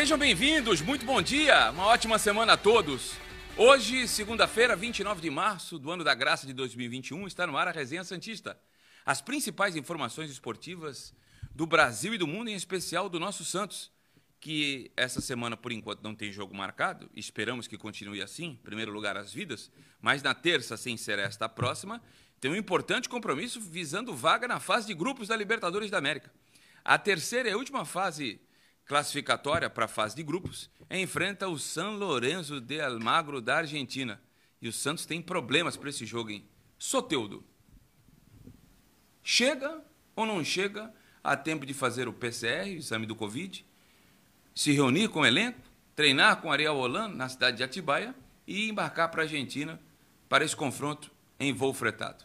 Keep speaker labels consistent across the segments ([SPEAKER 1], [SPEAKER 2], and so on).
[SPEAKER 1] Sejam bem-vindos, muito bom dia, uma ótima semana a todos. Hoje, segunda-feira, 29 de março do ano da graça de 2021, está no ar a Resenha Santista. As principais informações esportivas do Brasil e do mundo, em especial do nosso Santos, que essa semana, por enquanto, não tem jogo marcado. Esperamos que continue assim, em primeiro lugar, as vidas. Mas na terça, sem ser esta próxima, tem um importante compromisso visando vaga na fase de grupos da Libertadores da América. A terceira e última fase classificatória para a fase de grupos enfrenta o San Lorenzo de Almagro da Argentina. E o Santos tem problemas para esse jogo, hein? Soteudo. Chega ou não chega a tempo de fazer o PCR, o exame do Covid, se reunir com o elenco, treinar com Ariel Holanda na cidade de Atibaia e embarcar para a Argentina para esse confronto em voo fretado.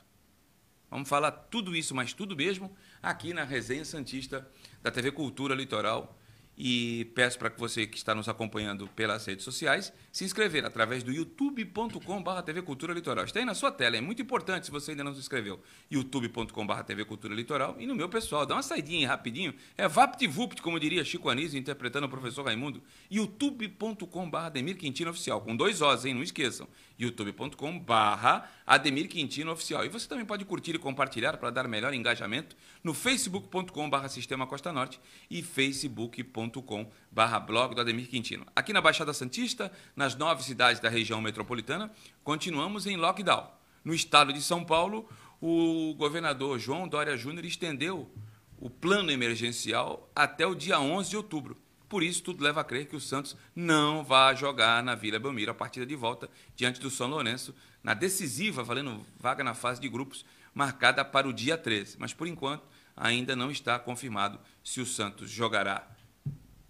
[SPEAKER 1] Vamos falar tudo isso, mas tudo mesmo, aqui na Resenha Santista da TV Cultura Litoral e peço para que você que está nos acompanhando pelas redes sociais se inscrever através do youtube.com.br TV Cultura Litoral. Está aí na sua tela, é muito importante se você ainda não se inscreveu. youtube.com.br TV Cultura Litoral e no meu pessoal. Dá uma saidinha aí, rapidinho. É VaptVupt, como diria Chico Anísio, interpretando o professor Raimundo. youtube.com.br Ademir Quintino Oficial, com dois Os, hein? Não esqueçam. youtube.com.br Ademir Quintino Oficial. E você também pode curtir e compartilhar para dar melhor engajamento no facebook.com.br Sistema Costa Norte e facebook.com barra blog do Ademir Quintino. Aqui na Baixada Santista, nas nove cidades da região metropolitana, continuamos em lockdown. No estado de São Paulo, o governador João Dória Júnior estendeu o plano emergencial até o dia 11 de outubro. Por isso, tudo leva a crer que o Santos não vai jogar na Vila Belmiro a partida de volta diante do São Lourenço, na decisiva, valendo vaga na fase de grupos, marcada para o dia 13. Mas, por enquanto, ainda não está confirmado se o Santos jogará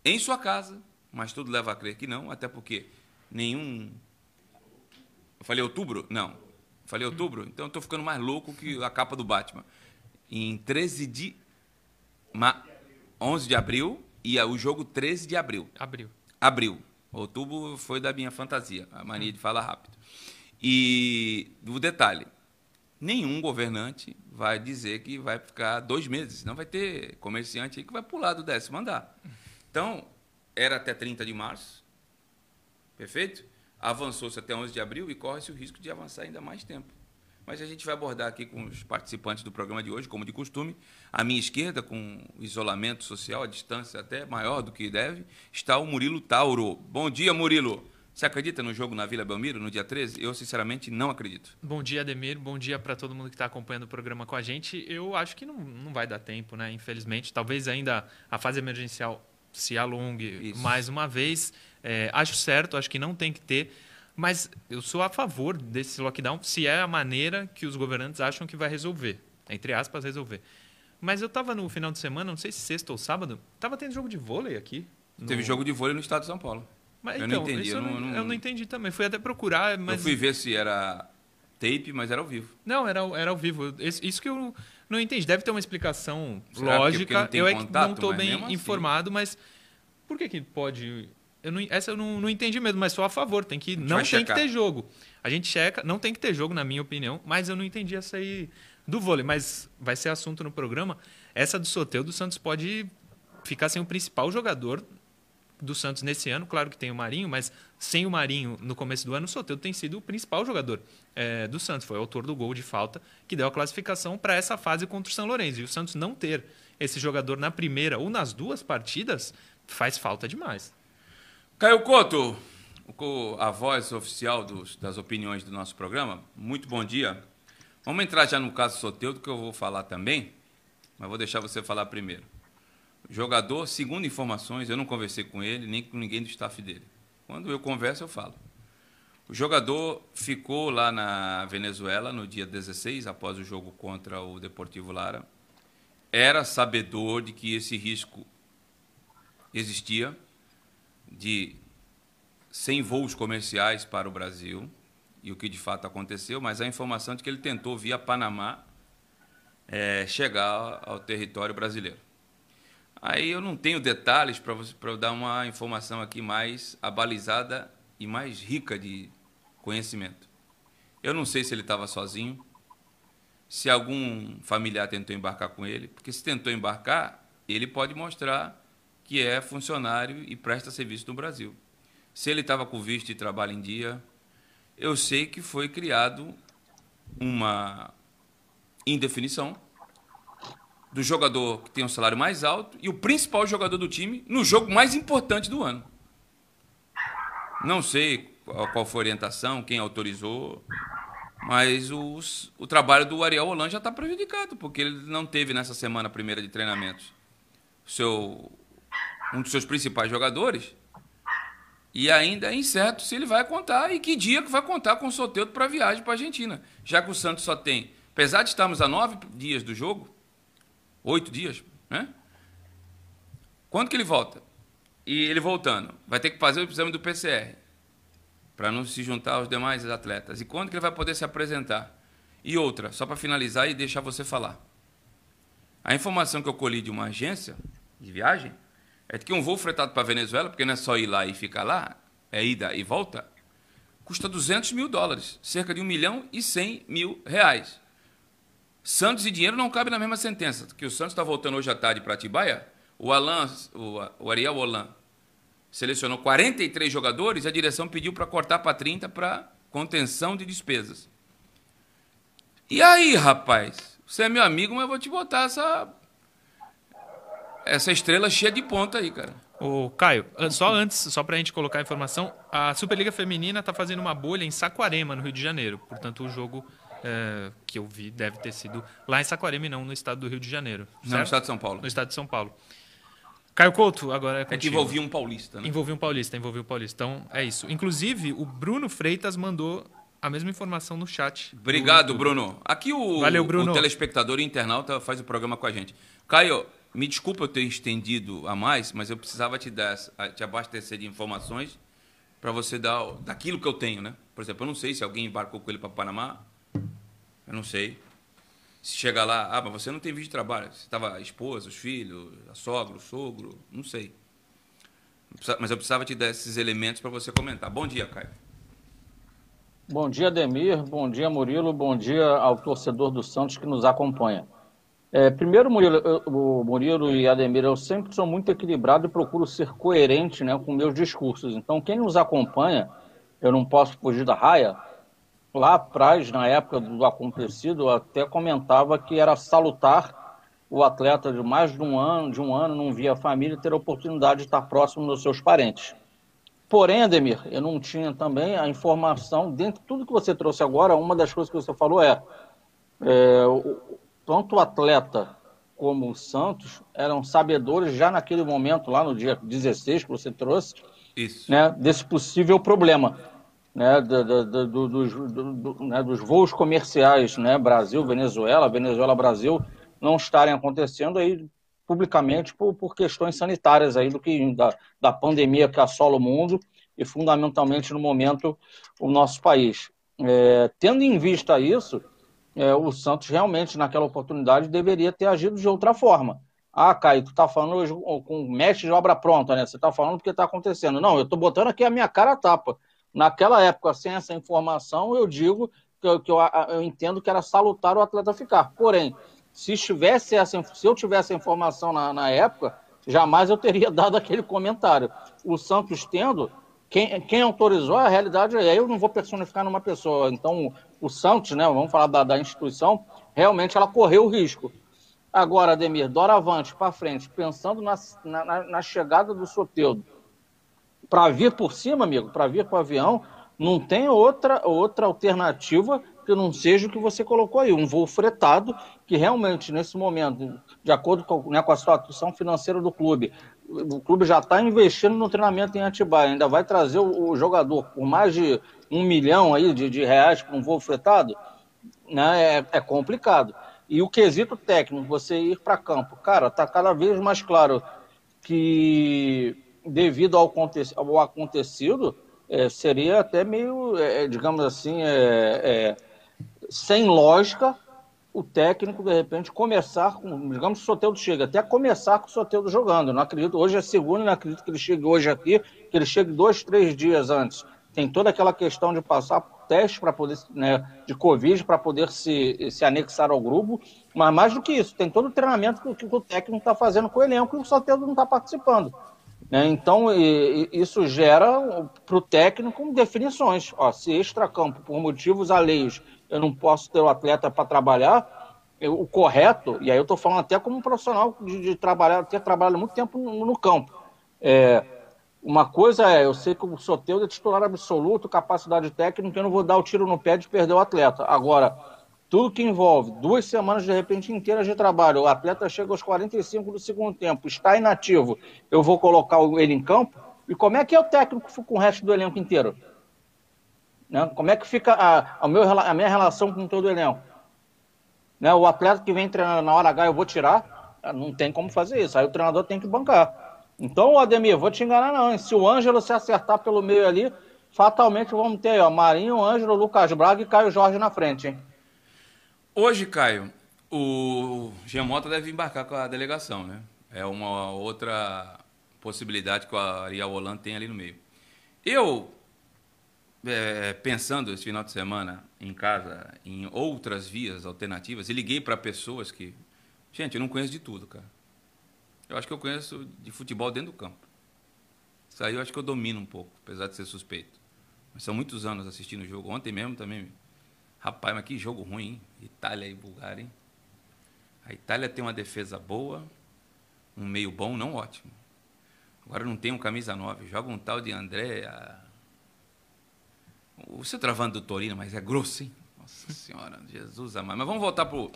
[SPEAKER 1] em sua casa, mas tudo leva a crer que não, até porque nenhum. Eu falei outubro? Não. Eu falei outubro? Então estou ficando mais louco que a capa do Batman. Em 13 de. Ma... 11 de abril e o jogo 13 de abril.
[SPEAKER 2] Abril.
[SPEAKER 1] Abril. Outubro foi da minha fantasia, a mania de falar rápido. E o detalhe: nenhum governante vai dizer que vai ficar dois meses. Não vai ter comerciante aí que vai pular do décimo andar. Então, era até 30 de março, perfeito? Avançou-se até 11 de abril e corre-se o risco de avançar ainda mais tempo. Mas a gente vai abordar aqui com os participantes do programa de hoje, como de costume. À minha esquerda, com isolamento social, a distância até maior do que deve, está o Murilo Tauro. Bom dia, Murilo. Você acredita no jogo na Vila Belmiro, no dia 13? Eu, sinceramente, não acredito.
[SPEAKER 2] Bom dia, Ademir. Bom dia para todo mundo que está acompanhando o programa com a gente. Eu acho que não, não vai dar tempo, né? Infelizmente. Talvez ainda a fase emergencial se alongue Isso. mais uma vez. É, acho certo, acho que não tem que ter. Mas eu sou a favor desse lockdown se é a maneira que os governantes acham que vai resolver. Entre aspas, resolver. Mas eu estava no final de semana, não sei se sexta ou sábado, estava tendo jogo de vôlei aqui.
[SPEAKER 1] No... Teve jogo de vôlei no estado de São Paulo.
[SPEAKER 2] Mas, eu então, não entendi. Eu não, não, eu não, entendi também. Fui até procurar, mas...
[SPEAKER 1] Eu fui ver se era tape, mas era ao vivo.
[SPEAKER 2] Não, era, era ao vivo. Isso que eu não entendi. Deve ter uma explicação Será lógica. eu é que não estou bem assim. informado, mas por que, que pode. Eu não, essa eu não, não entendi mesmo, mas sou a favor. Tem que, não tem checar. que ter jogo. A gente checa, não tem que ter jogo, na minha opinião, mas eu não entendi essa aí do vôlei. Mas vai ser assunto no programa. Essa do sorteio do Santos pode ficar sem o principal jogador do Santos nesse ano. Claro que tem o Marinho, mas sem o Marinho no começo do ano, o Soteldo tem sido o principal jogador é, do Santos. Foi o autor do gol de falta que deu a classificação para essa fase contra o São Lourenço. E o Santos não ter esse jogador na primeira ou nas duas partidas faz falta demais.
[SPEAKER 1] Caio Couto, a voz oficial dos, das opiniões do nosso programa, muito bom dia. Vamos entrar já no caso Soteldo, que eu vou falar também, mas vou deixar você falar primeiro. O jogador, segundo informações, eu não conversei com ele, nem com ninguém do staff dele. Quando eu converso, eu falo. O jogador ficou lá na Venezuela no dia 16, após o jogo contra o Deportivo Lara. Era sabedor de que esse risco existia de 100 voos comerciais para o Brasil, e o que de fato aconteceu, mas a informação de que ele tentou, via Panamá, é, chegar ao território brasileiro. Aí eu não tenho detalhes para dar uma informação aqui mais abalizada e mais rica de conhecimento. Eu não sei se ele estava sozinho, se algum familiar tentou embarcar com ele, porque se tentou embarcar, ele pode mostrar que é funcionário e presta serviço no Brasil. Se ele estava com visto de trabalho em dia, eu sei que foi criado uma indefinição do jogador que tem um salário mais alto e o principal jogador do time no jogo mais importante do ano. Não sei qual foi a orientação, quem autorizou, mas os, o trabalho do Ariel Holan já está prejudicado, porque ele não teve nessa semana primeira de treinamentos seu, um dos seus principais jogadores. E ainda é incerto se ele vai contar e que dia que vai contar com o Soteldo para a viagem para a Argentina. Já que o Santos só tem, apesar de estarmos a nove dias do jogo, oito dias, né? Quando que ele volta? E ele voltando, vai ter que fazer o exame do PCR para não se juntar aos demais atletas. E quando que ele vai poder se apresentar? E outra, só para finalizar e deixar você falar. A informação que eu colhi de uma agência de viagem é que um voo fretado para Venezuela, porque não é só ir lá e ficar lá, é ida e volta, custa 200 mil dólares, cerca de 1 milhão e 100 mil reais. Santos e dinheiro não cabem na mesma sentença. Que o Santos está voltando hoje à tarde para Atibaia, o, Alan, o, Ariel Holan selecionou 43 jogadores, a direção pediu para cortar para 30 para contenção de despesas. E aí, rapaz? Você é meu amigo, mas eu vou te botar essa essa estrela cheia de ponta aí, cara.
[SPEAKER 2] O Caio, só antes, só para a gente colocar a informação, a Superliga Feminina está fazendo uma bolha em Saquarema, no Rio de Janeiro. Portanto, o jogo é, que eu vi deve ter sido lá em Saquarema e não no estado do Rio de Janeiro.
[SPEAKER 1] Certo? Não, no estado de São Paulo.
[SPEAKER 2] No estado de São Paulo. Caio Couto, agora é
[SPEAKER 1] É que envolvia um paulista, né?
[SPEAKER 2] Envolvia um paulista, envolvia um paulista. Então, é isso. Inclusive, o Bruno Freitas mandou a mesma informação no chat.
[SPEAKER 1] Obrigado, Bruno. Aqui o, Valeu, Bruno. o telespectador e internauta faz o programa com a gente. Caio, me desculpa eu ter estendido a mais, mas eu precisava te dar, te abastecer de informações para você dar daquilo que eu tenho, né? Por exemplo, eu não sei se alguém embarcou com ele para Panamá. Eu não sei. Se chegar lá, ah, mas você não tem vídeo de trabalho. Você estava a esposa, os filhos, a sogra, o sogro, não sei. Mas eu precisava te dar esses elementos para você comentar. Bom dia, Caio.
[SPEAKER 3] Bom dia, Demir. Bom dia, Murilo. Bom dia ao torcedor do Santos que nos acompanha. É, primeiro, Murilo, eu, o Murilo e Ademir, eu sempre sou muito equilibrado e procuro ser coerente né, com meus discursos. Então, quem nos acompanha, eu não posso fugir da raia. Lá atrás, na época do acontecido, eu até comentava que era salutar o atleta de mais de um ano, de um ano, não via a família, ter a oportunidade de estar próximo dos seus parentes. Porém, Ademir, eu não tinha também a informação, dentro de tudo que você trouxe agora, uma das coisas que você falou é, é tanto o atleta como o Santos eram sabedores já naquele momento, lá no dia 16 que você trouxe, Isso. Né, desse possível problema. Né, do, do, do, dos, né, dos voos comerciais né, Brasil-Venezuela, Venezuela-Brasil, não estarem acontecendo aí publicamente por, por questões sanitárias aí do que da, da pandemia que assola o mundo e fundamentalmente no momento o nosso país. É, tendo em vista isso, é, o Santos realmente, naquela oportunidade, deveria ter agido de outra forma. Ah, Caio, tu tá falando hoje com mestre de obra pronta, né? Você tá falando porque tá acontecendo. Não, eu tô botando aqui a minha cara a tapa. Naquela época, sem essa informação, eu digo que eu, que eu, eu entendo que era salutar o atleta ficar. Porém, se, estivesse essa, se eu tivesse a informação na, na época, jamais eu teria dado aquele comentário. O Santos tendo, quem, quem autorizou, a realidade é eu não vou personificar numa pessoa. Então, o Santos, né, vamos falar da, da instituição, realmente ela correu o risco. Agora, Ademir, doravante, para frente, pensando na, na, na, chegada do Soteudo, para vir por cima, amigo, para vir com o avião, não tem outra, outra alternativa que não seja o que você colocou aí, um voo fretado, que realmente, nesse momento, de acordo com, né, com a situação financeira do clube, o clube já está investindo no treinamento em Atibaia, ainda vai trazer o, o jogador por mais de um milhão aí de, de reais para um voo fretado, né, é, é, complicado. E o quesito técnico, você ir para campo, cara, está cada vez mais claro que devido ao, ao acontecido, é, seria até meio, é, digamos assim, é, é sem lógica o técnico, de repente, começar com, digamos, o Soteldo chega, até começar com o Soteldo jogando. Não acredito, hoje é segundo, não acredito que ele chegue hoje aqui, que ele chegue dois, três dias antes. Tem toda aquela questão de passar teste para poder, né, de Covid para poder se, se anexar ao grupo, mas mais do que isso, tem todo o treinamento que, que o técnico está fazendo com o elenco e o Soteldo não está participando. Né? Então, e, e isso gera para o técnico definições. Ó, se extra-campo, por motivos alheios, eu não posso ter o atleta para trabalhar, eu, o correto, e aí eu estou falando até como um profissional de, de trabalhar, ter trabalhado muito tempo no, no campo. É, uma coisa é, eu sei que o Soteldo é titular absoluto, capacidade técnica, eu não vou dar o tiro no pé de perder o atleta. Agora, tudo que envolve duas semanas de repente inteiras de trabalho, o atleta chega aos 45 do segundo tempo, está inativo, eu vou colocar ele em campo, e como é que é o técnico com o resto do elenco inteiro? Né? Como é que fica a, a, meu, a minha relação com todo o elenco? Né? O atleta que vem treinando na hora H eu vou tirar? Não tem como fazer isso, aí o treinador tem que bancar. Então, Ademir, vou te enganar não. Se o Ângelo se acertar pelo meio ali, fatalmente vamos ter ó, Marinho, Ângelo, Lucas Braga e Caio Jorge na frente. Hein?
[SPEAKER 1] Hoje, Caio, o Gemota deve embarcar com a delegação, né? É uma outra possibilidade que o Ariel Holland tem ali no meio. Eu, é, pensando esse final de semana em casa, em outras vias alternativas, e liguei para pessoas que. Gente, eu não conheço de tudo, cara. Eu acho que eu conheço de futebol dentro do campo. Isso aí eu acho que eu domino um pouco, apesar de ser suspeito. Mas são muitos anos assistindo o jogo. Ontem mesmo também. Rapaz, mas que jogo ruim, hein? Itália e Bulgária, hein? A Itália tem uma defesa boa, um meio bom, não ótimo. Agora não tem um camisa 9. Joga um tal de André. O centroavante do Torino, mas é grosso, hein? Nossa Senhora, Jesus amado. Mas vamos voltar para o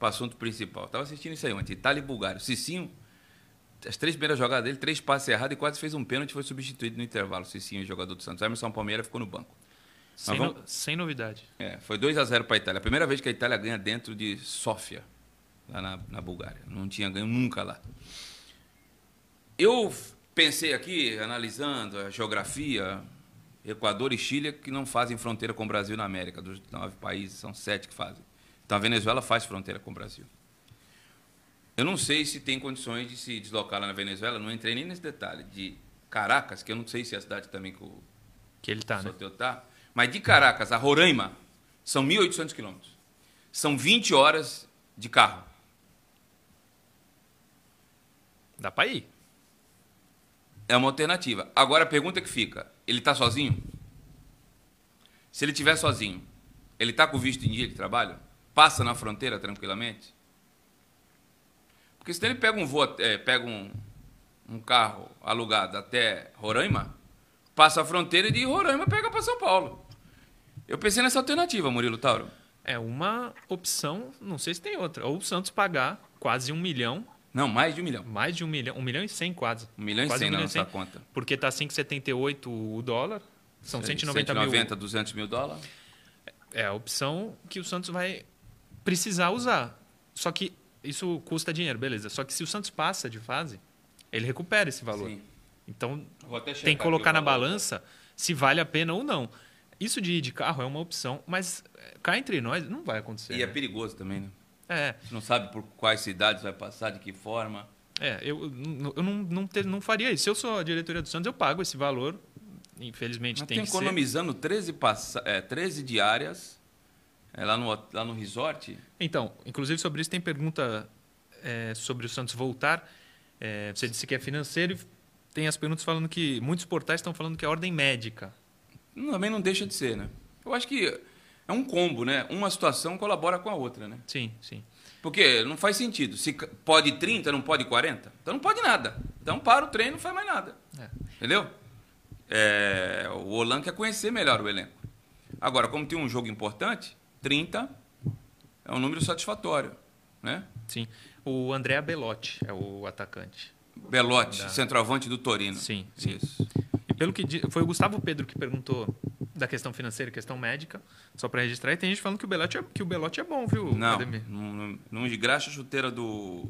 [SPEAKER 1] assunto principal. Estava assistindo isso aí ontem. Itália e Bulgária. O Cicinho as três primeiras jogadas dele, três passes errados e quase fez um pênalti foi substituído no intervalo. Cicinho, jogador do Santos. Emerson Palmeira ficou no banco.
[SPEAKER 2] Sem, vamos... no... sem novidade.
[SPEAKER 1] É, foi 2 a 0 para a Itália. A primeira vez que a Itália ganha dentro de Sófia, lá na, na Bulgária. Não tinha ganho nunca lá. Eu pensei aqui, analisando a geografia, Equador e Chile que não fazem fronteira com o Brasil na América. Dos nove países, são sete que fazem. Então a Venezuela faz fronteira com o Brasil. Eu não sei se tem condições de se deslocar lá na Venezuela, não entrei nem nesse detalhe. De Caracas, que eu não sei se é a cidade também que o
[SPEAKER 2] que ele está,
[SPEAKER 1] né? Tá, mas de Caracas a Roraima são 1.800 quilômetros. São 20 horas de carro.
[SPEAKER 2] Dá para ir.
[SPEAKER 1] É uma alternativa. Agora a pergunta que fica: ele está sozinho? Se ele estiver sozinho, ele está com visto em dia de trabalho? Passa na fronteira tranquilamente? Porque se ele pega um voo, é, pega um, um carro alugado até Roraima, passa a fronteira e de Roraima pega para São Paulo. Eu pensei nessa alternativa, Murilo Tauro.
[SPEAKER 2] É uma opção, não sei se tem outra. Ou o Santos pagar quase um milhão.
[SPEAKER 1] Não, mais de um milhão.
[SPEAKER 2] Mais de um milhão. Um milhão e cem quase.
[SPEAKER 1] Um milhão
[SPEAKER 2] quase
[SPEAKER 1] e cem um na nossa conta.
[SPEAKER 2] Porque está 5,78 o dólar. São 190 mil.
[SPEAKER 1] 190, 200 mil dólares.
[SPEAKER 2] É a opção que o Santos vai precisar usar. Só que isso custa dinheiro, beleza. Só que se o Santos passa de fase, ele recupera esse valor. Sim. Então, tem que colocar na balança se vale a pena ou não. Isso de ir de carro é uma opção, mas eh, cá entre nós não vai acontecer.
[SPEAKER 1] E
[SPEAKER 2] é
[SPEAKER 1] né? é perigoso também, né?
[SPEAKER 2] É.
[SPEAKER 1] Você não sabe por quais cidades vai passar, de que forma.
[SPEAKER 2] É, eu, eu não, não, ter, não faria isso. Se eu sou a diretoria do Santos, eu pago esse valor. Infelizmente Mas tem, que
[SPEAKER 1] economizando ser. 13, passa, é, 13 diárias é lá, no, lá no resort?
[SPEAKER 2] Então, inclusive sobre isso tem pergunta é, sobre o Santos voltar. É, você disse que é financeiro e tem as perguntas falando que muitos portais estão falando que é ordem médica.
[SPEAKER 1] Também não deixa de ser, né? Eu acho que é um combo, né? Uma situação colabora com a outra, né?
[SPEAKER 2] Sim, sim.
[SPEAKER 1] Porque não faz sentido. Se pode 30, não pode 40? Então não pode nada. Então para o treino, não faz mais nada. É. Entendeu? É, o Olan quer conhecer melhor o elenco. Agora, como tem um jogo importante, 30 é um número satisfatório, né?
[SPEAKER 2] Sim. O André Belotti é o atacante.
[SPEAKER 1] Belotti, da... centroavante do Torino.
[SPEAKER 2] Sim, sim. Isso. E pelo que foi o Gustavo Pedro que perguntou da questão financeira, questão médica, só para registrar, e tem gente falando que o Belotti é, que o Belotti é bom, viu,
[SPEAKER 1] Não, Ademir? não, não desgraxa a chuteira do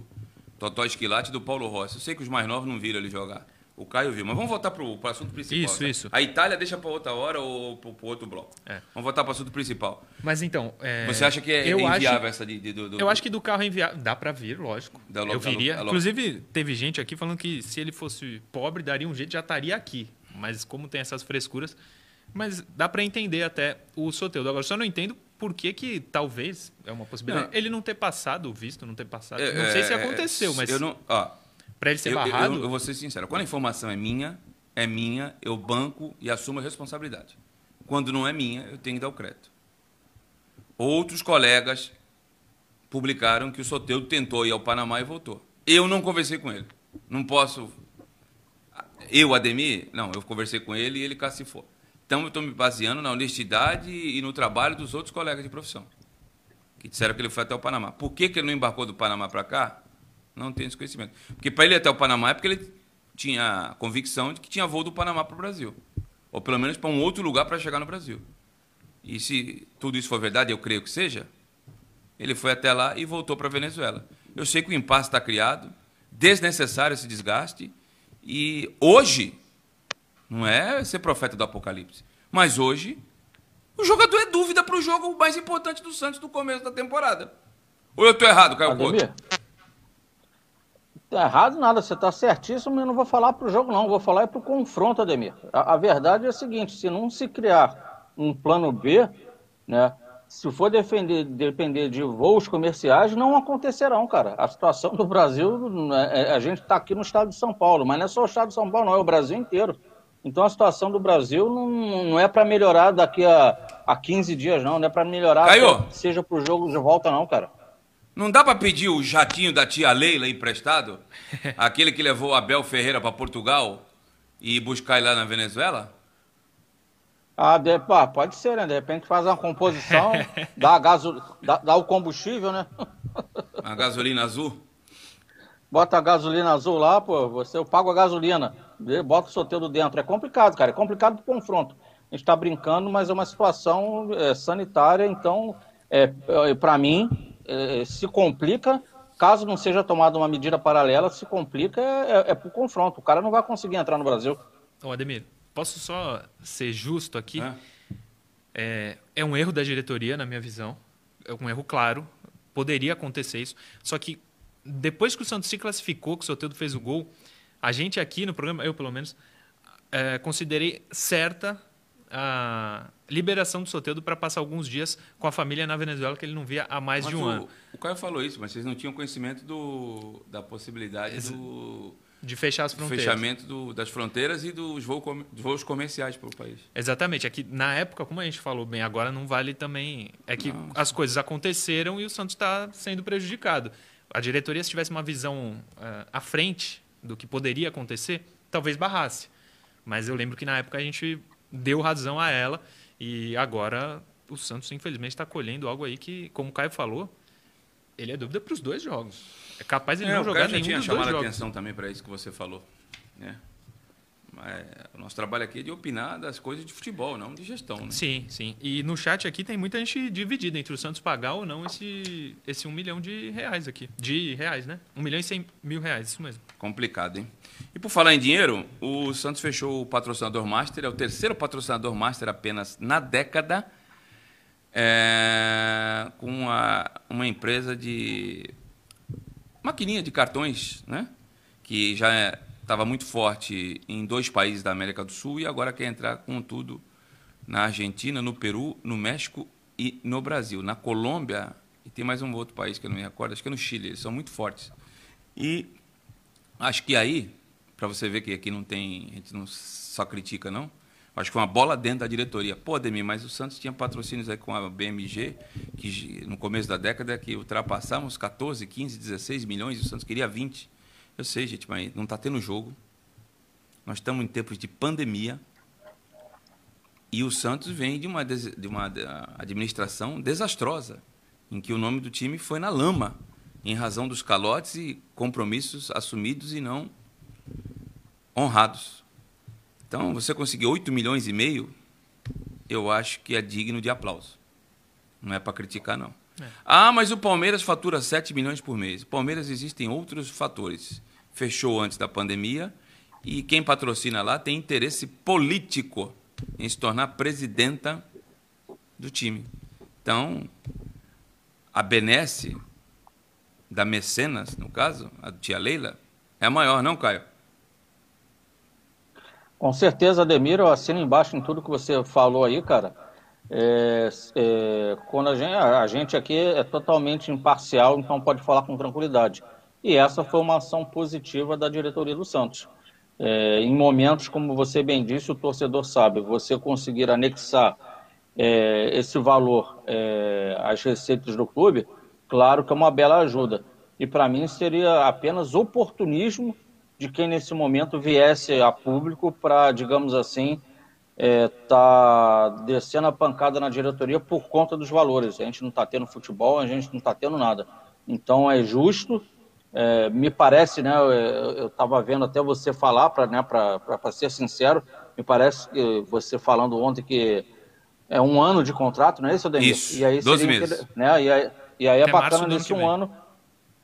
[SPEAKER 1] Totó Esquilate e do Paulo Rossi. Eu sei que os mais novos não viram ele jogar. O Caio viu. Mas vamos voltar para o assunto principal.
[SPEAKER 2] Isso, tá? isso.
[SPEAKER 1] A Itália deixa para outra hora ou para o outro bloco? É. Vamos voltar para o assunto principal.
[SPEAKER 2] Mas então.
[SPEAKER 1] É... Você acha que é eu inviável acho... essa de, de do, do,
[SPEAKER 2] Eu acho que do carro é inviável. Dá para vir, lógico. Da eu viria. Da Inclusive, teve gente aqui falando que se ele fosse pobre, daria um jeito, já estaria aqui. Mas como tem essas frescuras, Mas dá para entender até o Soteudo. Agora, só não entendo por que, que talvez, é uma possibilidade, não. ele não ter passado o visto, não ter passado. É, não sei se é, aconteceu, mas.
[SPEAKER 1] Eu não. Ó,
[SPEAKER 2] para ele ser eu, barrado.
[SPEAKER 1] Eu, eu, vou ser sincero. Quando a informação é minha, é minha, eu banco e assumo a responsabilidade. Quando não é minha, eu tenho que dar o crédito. Outros colegas publicaram que o Soteudo tentou ir ao Panamá e voltou. Eu não conversei com ele. Não posso. Eu, Ademir, não, eu conversei com ele e ele cacifou. Então, eu estou me baseando na honestidade e no trabalho dos outros colegas de profissão, que disseram que ele foi até o Panamá. Por que, que ele não embarcou do Panamá para cá? Não tenho esse conhecimento. Porque para ele ir até o Panamá é porque ele tinha a convicção de que tinha voo do Panamá para o Brasil. Ou pelo menos para um outro lugar para chegar no Brasil. E se tudo isso for verdade, eu creio que seja, ele foi até lá e voltou para a Venezuela. Eu sei que o impasse está criado, desnecessário esse desgaste, e hoje não é ser profeta do Apocalipse. Mas hoje, o jogador é dúvida para o jogo mais importante do Santos do começo da temporada. Ou eu estou errado, Caio Couto?
[SPEAKER 3] Tá errado nada, você está certíssimo, eu não vou falar para o jogo, não. Vou falar é para o confronto, Ademir. A, a, verdade é a seguinte: se não se criar um plano B, né, se for defender, depender de voos comerciais, não acontecerão, cara. A situação do Brasil, é, é, a gente está aqui no estado de São Paulo, mas não é só o estado de São Paulo, não, é o Brasil inteiro. Então a situação do Brasil não, não é para melhorar daqui a, a 15 dias, não. Não é para melhorar
[SPEAKER 1] Caiu.
[SPEAKER 3] seja para o jogo de volta, não, cara.
[SPEAKER 1] Não dá para pedir o jatinho da tia Leila emprestado? Aquele que levou Abel Ferreira para Portugal e buscar ele lá na Venezuela?
[SPEAKER 3] Ah, de, pá, pode ser, né? De repente faz uma composição, dá, gaso, dá, dá o combustível, né?
[SPEAKER 1] A gasolina azul?
[SPEAKER 3] Bota a gasolina azul lá, pô, você eu pago a gasolina bota o soteldo dentro. É complicado, cara. É complicado o confronto. A gente está brincando, mas é uma situação é, sanitária, então, é, é para mim, é, se complica. Caso não seja tomada uma medida paralela, se complica é, é, é para o confronto. O cara não vai conseguir entrar no Brasil.
[SPEAKER 2] Ô, Ademir, posso só ser justo aqui? É, é um erro da diretoria, na minha visão. É um erro claro. Poderia acontecer isso. Só que depois que o Santos se classificou, que o Soteldo fez o gol, a gente aqui no programa, eu pelo menos, é, considerei certa a liberação do Soteldo para passar alguns dias com a família na Venezuela, que ele não via há mais mas de um
[SPEAKER 1] o,
[SPEAKER 2] ano.
[SPEAKER 1] O Caio falou isso, mas vocês não tinham conhecimento do, da possibilidade Ex do,
[SPEAKER 2] de fechar as fronteiras.
[SPEAKER 1] fechamento do, das fronteiras e dos, voo, dos voos comerciais pelo país.
[SPEAKER 2] Exatamente. Aqui, na época, como a gente falou bem, agora não vale também. É que as coisas aconteceram e o Santos está sendo prejudicado. A diretoria, se tivesse uma visão uh, à frente do que poderia acontecer, talvez barrasse. Mas eu lembro que na época a gente deu razão a ela e agora o Santos, infelizmente, está colhendo algo aí que, como o Caio falou, ele é dúvida para os dois jogos. É capaz de é, não jogar nenhum dos dois jogos.
[SPEAKER 1] tinha chamado a atenção também para isso que você falou. Né? Mas o nosso trabalho aqui é de opinar das coisas de futebol, não de gestão. Né?
[SPEAKER 2] Sim, sim. E no chat aqui tem muita gente dividida entre o Santos pagar ou não esse, esse um milhão de reais aqui. De reais, né? Um milhão e cem mil reais, isso mesmo.
[SPEAKER 1] Complicado, hein? E por falar em dinheiro, o Santos fechou o patrocinador Master, é o terceiro patrocinador Master apenas na década, é, com uma, uma empresa de maquininha de cartões, né? Que já é estava muito forte em dois países da América do Sul e agora quer entrar com tudo na Argentina, no Peru, no México e no Brasil. Na Colômbia, e tem mais um outro país que eu não me recordo, acho que é no Chile, eles são muito fortes. E acho que aí, para você ver que aqui não tem, a gente não só critica, não, acho que foi uma bola dentro da diretoria. Pô, Demi, mas o Santos tinha patrocínios aí com a BMG, que no começo da década que ultrapassamos 14, 15, 16 milhões, e o Santos queria 20. Eu sei, gente, mas não está tendo jogo. Nós estamos em tempos de pandemia. E o Santos vem de uma, de uma administração desastrosa, em que o nome do time foi na lama, em razão dos calotes e compromissos assumidos e não honrados. Então, você conseguir 8 milhões e meio, eu acho que é digno de aplauso. Não é para criticar, não. É. Ah, mas o Palmeiras fatura 7 milhões por mês. O Palmeiras existem outros fatores. Fechou antes da pandemia e quem patrocina lá tem interesse político em se tornar presidenta do time. Então, a benesse da Mecenas, no caso, a tia Leila, é a maior, não, Caio?
[SPEAKER 3] Com certeza, Ademir, eu assino embaixo em tudo que você falou aí, cara. É, é, quando a gente, a gente aqui é totalmente imparcial, então pode falar com tranquilidade. E essa foi uma ação positiva da diretoria do Santos. É, em momentos, como você bem disse, o torcedor sabe, você conseguir anexar é, esse valor é, às receitas do clube, claro que é uma bela ajuda. E para mim seria apenas oportunismo de quem nesse momento viesse a público para, digamos assim, é, tá descendo a pancada na diretoria por conta dos valores. A gente não está tendo futebol, a gente não está tendo nada. Então é justo é, me parece, né, eu estava vendo até você falar, para né, ser sincero, me parece que você falando ontem que é um ano de contrato, não é isso, Ademir?
[SPEAKER 1] Isso, e aí 12 meses.
[SPEAKER 3] Né, e aí, e aí é bacana nesse um ano,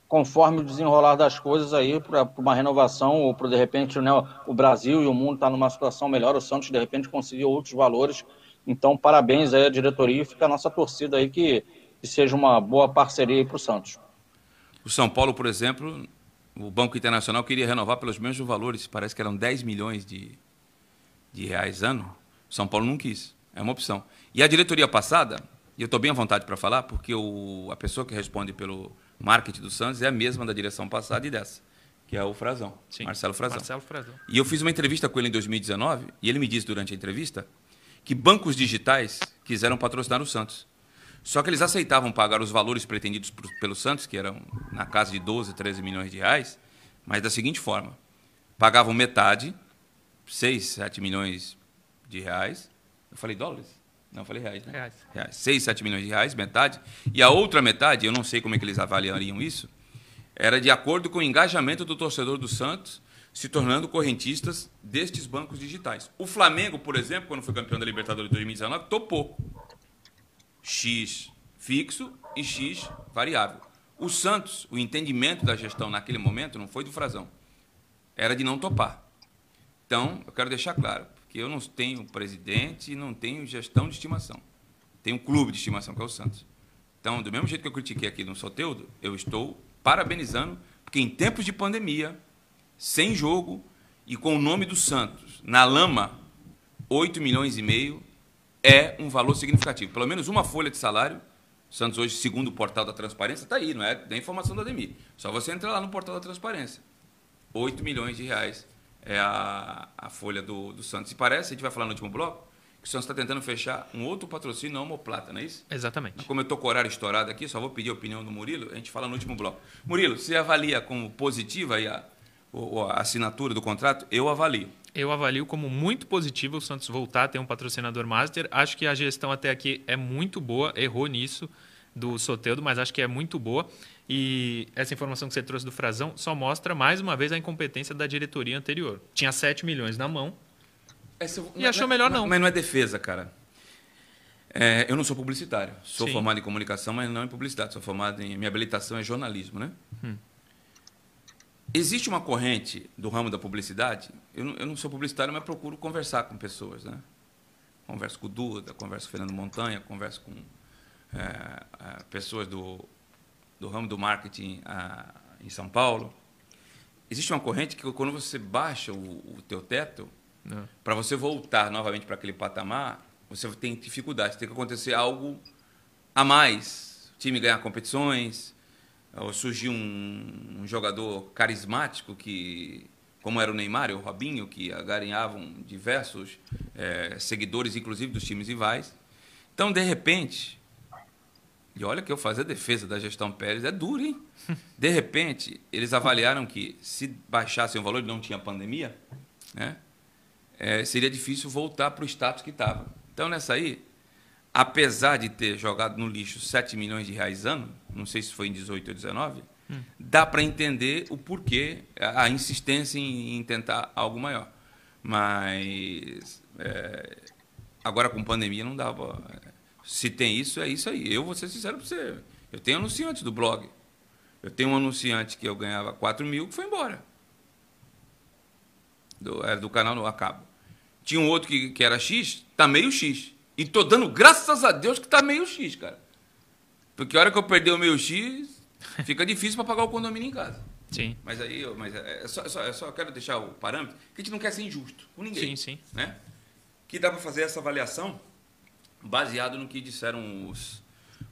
[SPEAKER 3] conforme o desenrolar das coisas aí, para uma renovação, ou para de repente né, o Brasil e o mundo estar tá numa situação melhor, o Santos de repente conseguir outros valores. Então, parabéns aí à diretoria e fica a nossa torcida aí que, que seja uma boa parceria para o Santos.
[SPEAKER 1] O São Paulo, por exemplo, o Banco Internacional queria renovar pelos mesmos valores, parece que eram 10 milhões de, de reais ano. O São Paulo não quis. É uma opção. E a diretoria passada, e eu estou bem à vontade para falar, porque o, a pessoa que responde pelo marketing do Santos é a mesma da direção passada e dessa, que é o Frazão, Sim, Marcelo Frazão. Marcelo Frazão. E eu fiz uma entrevista com ele em 2019, e ele me disse durante a entrevista que bancos digitais quiseram patrocinar o Santos. Só que eles aceitavam pagar os valores pretendidos por, pelo Santos, que eram na casa de 12, 13 milhões de reais, mas da seguinte forma: pagavam metade, 6, 7 milhões de reais. Eu falei dólares? Não, falei reais, né? Reais. reais. 6, 7 milhões de reais, metade. E a outra metade, eu não sei como é que eles avaliariam isso, era de acordo com o engajamento do torcedor do Santos se tornando correntistas destes bancos digitais. O Flamengo, por exemplo, quando foi campeão da Libertadores de 2019, topou. X fixo e X variável. O Santos, o entendimento da gestão naquele momento não foi do Frazão, era de não topar. Então, eu quero deixar claro, porque eu não tenho presidente e não tenho gestão de estimação. Tenho um clube de estimação, que é o Santos. Então, do mesmo jeito que eu critiquei aqui no Soteudo, eu estou parabenizando, porque em tempos de pandemia, sem jogo e com o nome do Santos na lama, 8 milhões e meio é um valor significativo. Pelo menos uma folha de salário. Santos hoje, segundo o portal da transparência, está aí, não é da informação da Ademir. Só você entrar lá no portal da transparência. 8 milhões de reais é a, a folha do, do Santos. E parece, a gente vai falar no último bloco, que o Santos está tentando fechar um outro patrocínio na Homoplata, não é isso?
[SPEAKER 2] Exatamente.
[SPEAKER 1] Como eu estou com o horário estourado aqui, só vou pedir a opinião do Murilo, a gente fala no último bloco. Murilo, você avalia como positiva a, a assinatura do contrato? Eu avalio
[SPEAKER 2] eu avalio como muito positivo o Santos voltar a ter um patrocinador master. Acho que a gestão até aqui é muito boa, errou nisso do Soteudo, mas acho que é muito boa. E essa informação que você trouxe do Frazão só mostra mais uma vez a incompetência da diretoria anterior. Tinha 7 milhões na mão Essa, e não, achou não, melhor não.
[SPEAKER 1] Mas não é defesa, cara. É, eu não sou publicitário. Sou Sim. formado em comunicação, mas não em publicidade. Sou formado em. Minha habilitação é jornalismo, né? Hum. Existe uma corrente do ramo da publicidade. Eu não, eu não, sou publicitário, mas procuro conversar com pessoas. Né? Converso com o Duda, converso com o Fernando Montanha, converso com é, é, pessoas do, do ramo do marketing a, em São Paulo. Existe uma corrente que quando você baixa o, o teu teto, é. para você voltar novamente para aquele patamar, você tem dificuldade. Tem que acontecer algo a mais. O time ganhar competições, surgiu um, um, jogador carismático que, como era o Neymar e o Robinho, que agarinhavam diversos é, seguidores, inclusive dos times rivais. Então, de repente, e olha que eu fazer a defesa da gestão Pérez é duro, hein? De repente, eles avaliaram que se baixassem o valor, não tinha pandemia, né? É, seria difícil voltar para o status que estava. Então, nessa aí, apesar de ter jogado no lixo 7 milhões de reais ano, não sei se foi em 18 ou 19, hum. dá para entender o porquê, a insistência em, em tentar algo maior. Mas é, agora com pandemia não dava. Se tem isso, é isso aí. Eu vou ser sincero para você. Eu tenho anunciante do blog. Eu tenho um anunciante que eu ganhava 4 mil que foi embora. Do, era do canal no Acabo. Tinha um outro que, que era X, tá meio X. E tô dando graças a Deus que tá meio X, cara. Porque a hora que eu perder o meu X, fica difícil para pagar o condomínio em casa.
[SPEAKER 2] Sim.
[SPEAKER 1] Mas aí, mas é, é só, é só, é só quero deixar o parâmetro que a gente não quer ser injusto com ninguém.
[SPEAKER 2] Sim, sim.
[SPEAKER 1] Né? Que dá para fazer essa avaliação baseado no que disseram os,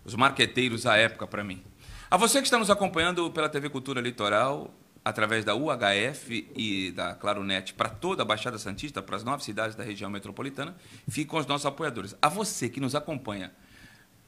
[SPEAKER 1] os marqueteiros à época para mim. A você que está nos acompanhando pela TV Cultura Litoral, através da UHF e da Claronet para toda a Baixada Santista, para as nove cidades da região metropolitana, fique com os nossos apoiadores. A você que nos acompanha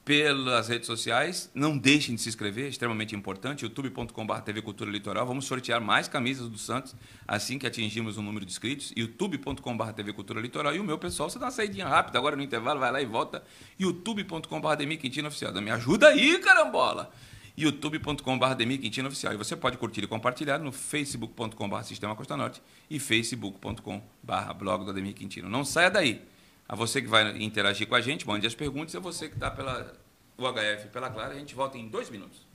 [SPEAKER 1] pelas redes sociais. Não deixem de se inscrever, é extremamente importante. youtube.com.br TV Cultura Litoral. Vamos sortear mais camisas do Santos assim que atingirmos o um número de inscritos. youtube.com.br TV Cultura Litoral. E o meu pessoal, você dá uma saidinha rápida agora no intervalo, vai lá e volta. youtube.com.br Demi Quintino Oficial. Me ajuda aí, carambola! youtube.com.br Demi Quintino Oficial. E você pode curtir e compartilhar no facebook.com.br Sistema Costa Norte e facebook.com.br blog do Ademir Quintino. Não saia daí. A você que vai interagir com a gente, mande as perguntas. A você que está pela UHF pela Clara, a gente volta em dois minutos.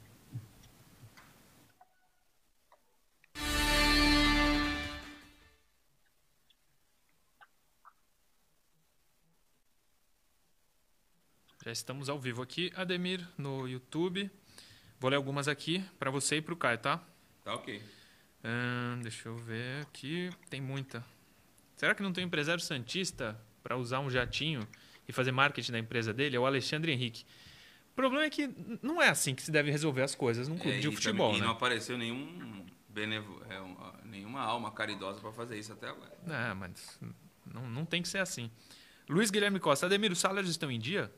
[SPEAKER 2] Já estamos ao vivo aqui, Ademir, no YouTube. Vou ler algumas aqui para você e para o Caio, tá?
[SPEAKER 1] Tá ok.
[SPEAKER 2] Hum, deixa eu ver aqui. Tem muita. Será que não tem um empresário santista para usar um jatinho e fazer marketing da empresa dele é o Alexandre Henrique. O problema é que não é assim que se deve resolver as coisas num clube é, de futebol.
[SPEAKER 1] Também,
[SPEAKER 2] né?
[SPEAKER 1] E não apareceu nenhum benevo, é, nenhuma alma caridosa para fazer isso até agora.
[SPEAKER 2] É, mas não, não tem que ser assim. Luiz Guilherme Costa, Ademir, os salários estão em dia?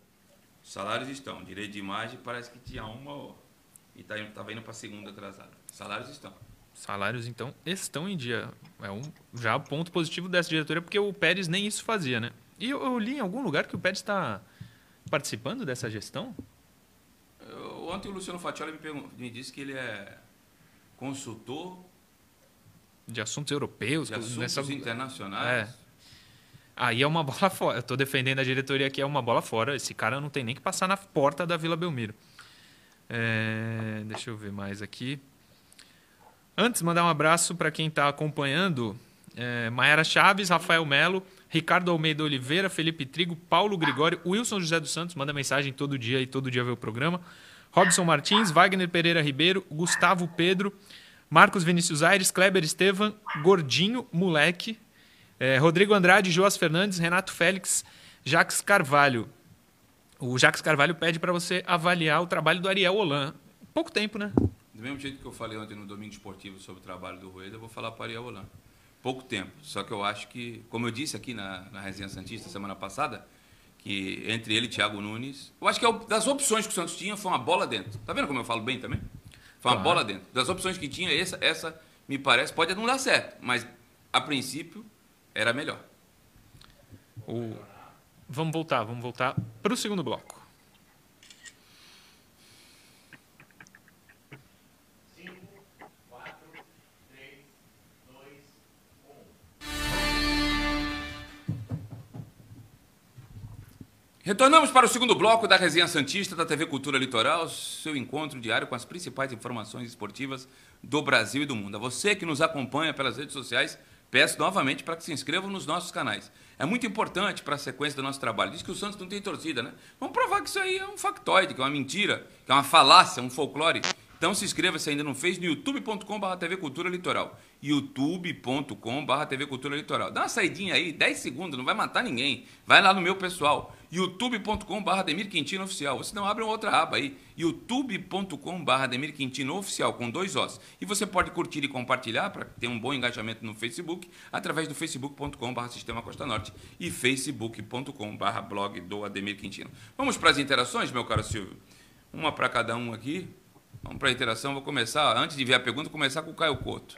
[SPEAKER 1] Os salários estão. Direito de imagem parece que tinha uma e estava tá, indo para a segunda atrasada. Salários estão.
[SPEAKER 2] Salários, então, estão em dia. É um já ponto positivo dessa diretoria, porque o Pérez nem isso fazia, né? E eu, eu li em algum lugar que o Pérez está participando dessa gestão?
[SPEAKER 1] Eu, ontem o Luciano Fatioli me, me, disse que ele é consultor...
[SPEAKER 2] De assuntos europeus.
[SPEAKER 1] De assuntos nessa... internacionais.
[SPEAKER 2] É. Aí é uma bola fora. Eu estou defendendo a diretoria aqui, é uma bola fora. Esse cara não tem nem que passar na porta da Vila Belmiro. É, deixa eu ver mais aqui. Antes, mandar um abraço para quem está acompanhando. É, Mayara Chaves, Rafael Melo, Ricardo Almeida Oliveira, Felipe Trigo, Paulo Gregório, Wilson José dos Santos, manda mensagem todo dia e todo dia vê o programa. Robson Martins, Wagner Pereira Ribeiro, Gustavo Pedro, Marcos Vinícius Aires, Kleber Estevam, Gordinho, Moleque, é, Rodrigo Andrade, Joas Fernandes, Renato Félix, Jacques Carvalho. O Jacques Carvalho pede para você avaliar o trabalho do Ariel Holan. Pouco tempo, né?
[SPEAKER 1] Do mesmo jeito que eu falei ontem no Domingo Esportivo sobre o trabalho do Rueda, eu vou falar para o Ariel. Pouco tempo. Só que eu acho que, como eu disse aqui na, na Resenha Santista semana passada, que entre ele e Thiago Nunes, eu acho que é das opções que o Santos tinha foi uma bola dentro. Tá vendo como eu falo bem também? Foi uma claro. bola dentro. Das opções que tinha, essa, essa me parece, pode não dar certo, mas a princípio era melhor.
[SPEAKER 2] O... Vamos voltar, vamos voltar para o segundo bloco.
[SPEAKER 1] Retornamos para o segundo bloco da Resenha Santista da TV Cultura Litoral, seu encontro diário com as principais informações esportivas do Brasil e do mundo. A você que nos acompanha pelas redes sociais, peço novamente para que se inscrevam nos nossos canais. É muito importante para a sequência do nosso trabalho. Diz que o Santos não tem torcida, né? Vamos provar que isso aí é um factoide, que é uma mentira, que é uma falácia, um folclore. Então se inscreva se ainda não fez no youtube.com.br TV Cultura Litoral. youtube.com.br TV Cultura Litoral. Dá uma saidinha aí, 10 segundos, não vai matar ninguém. Vai lá no meu pessoal youtube.com.br Demir Quintino Oficial. Você não abre uma outra aba aí, youtube.com.br Demir Quintino Oficial, com dois Os. E você pode curtir e compartilhar para ter um bom engajamento no Facebook, através do facebook.com.br Sistema Costa Norte e facebook.com.br blog do Ademir Quintino. Vamos para as interações, meu caro Silvio? Uma para cada um aqui. Vamos para a interação. Vou começar, antes de ver a pergunta, começar com o Caio Couto.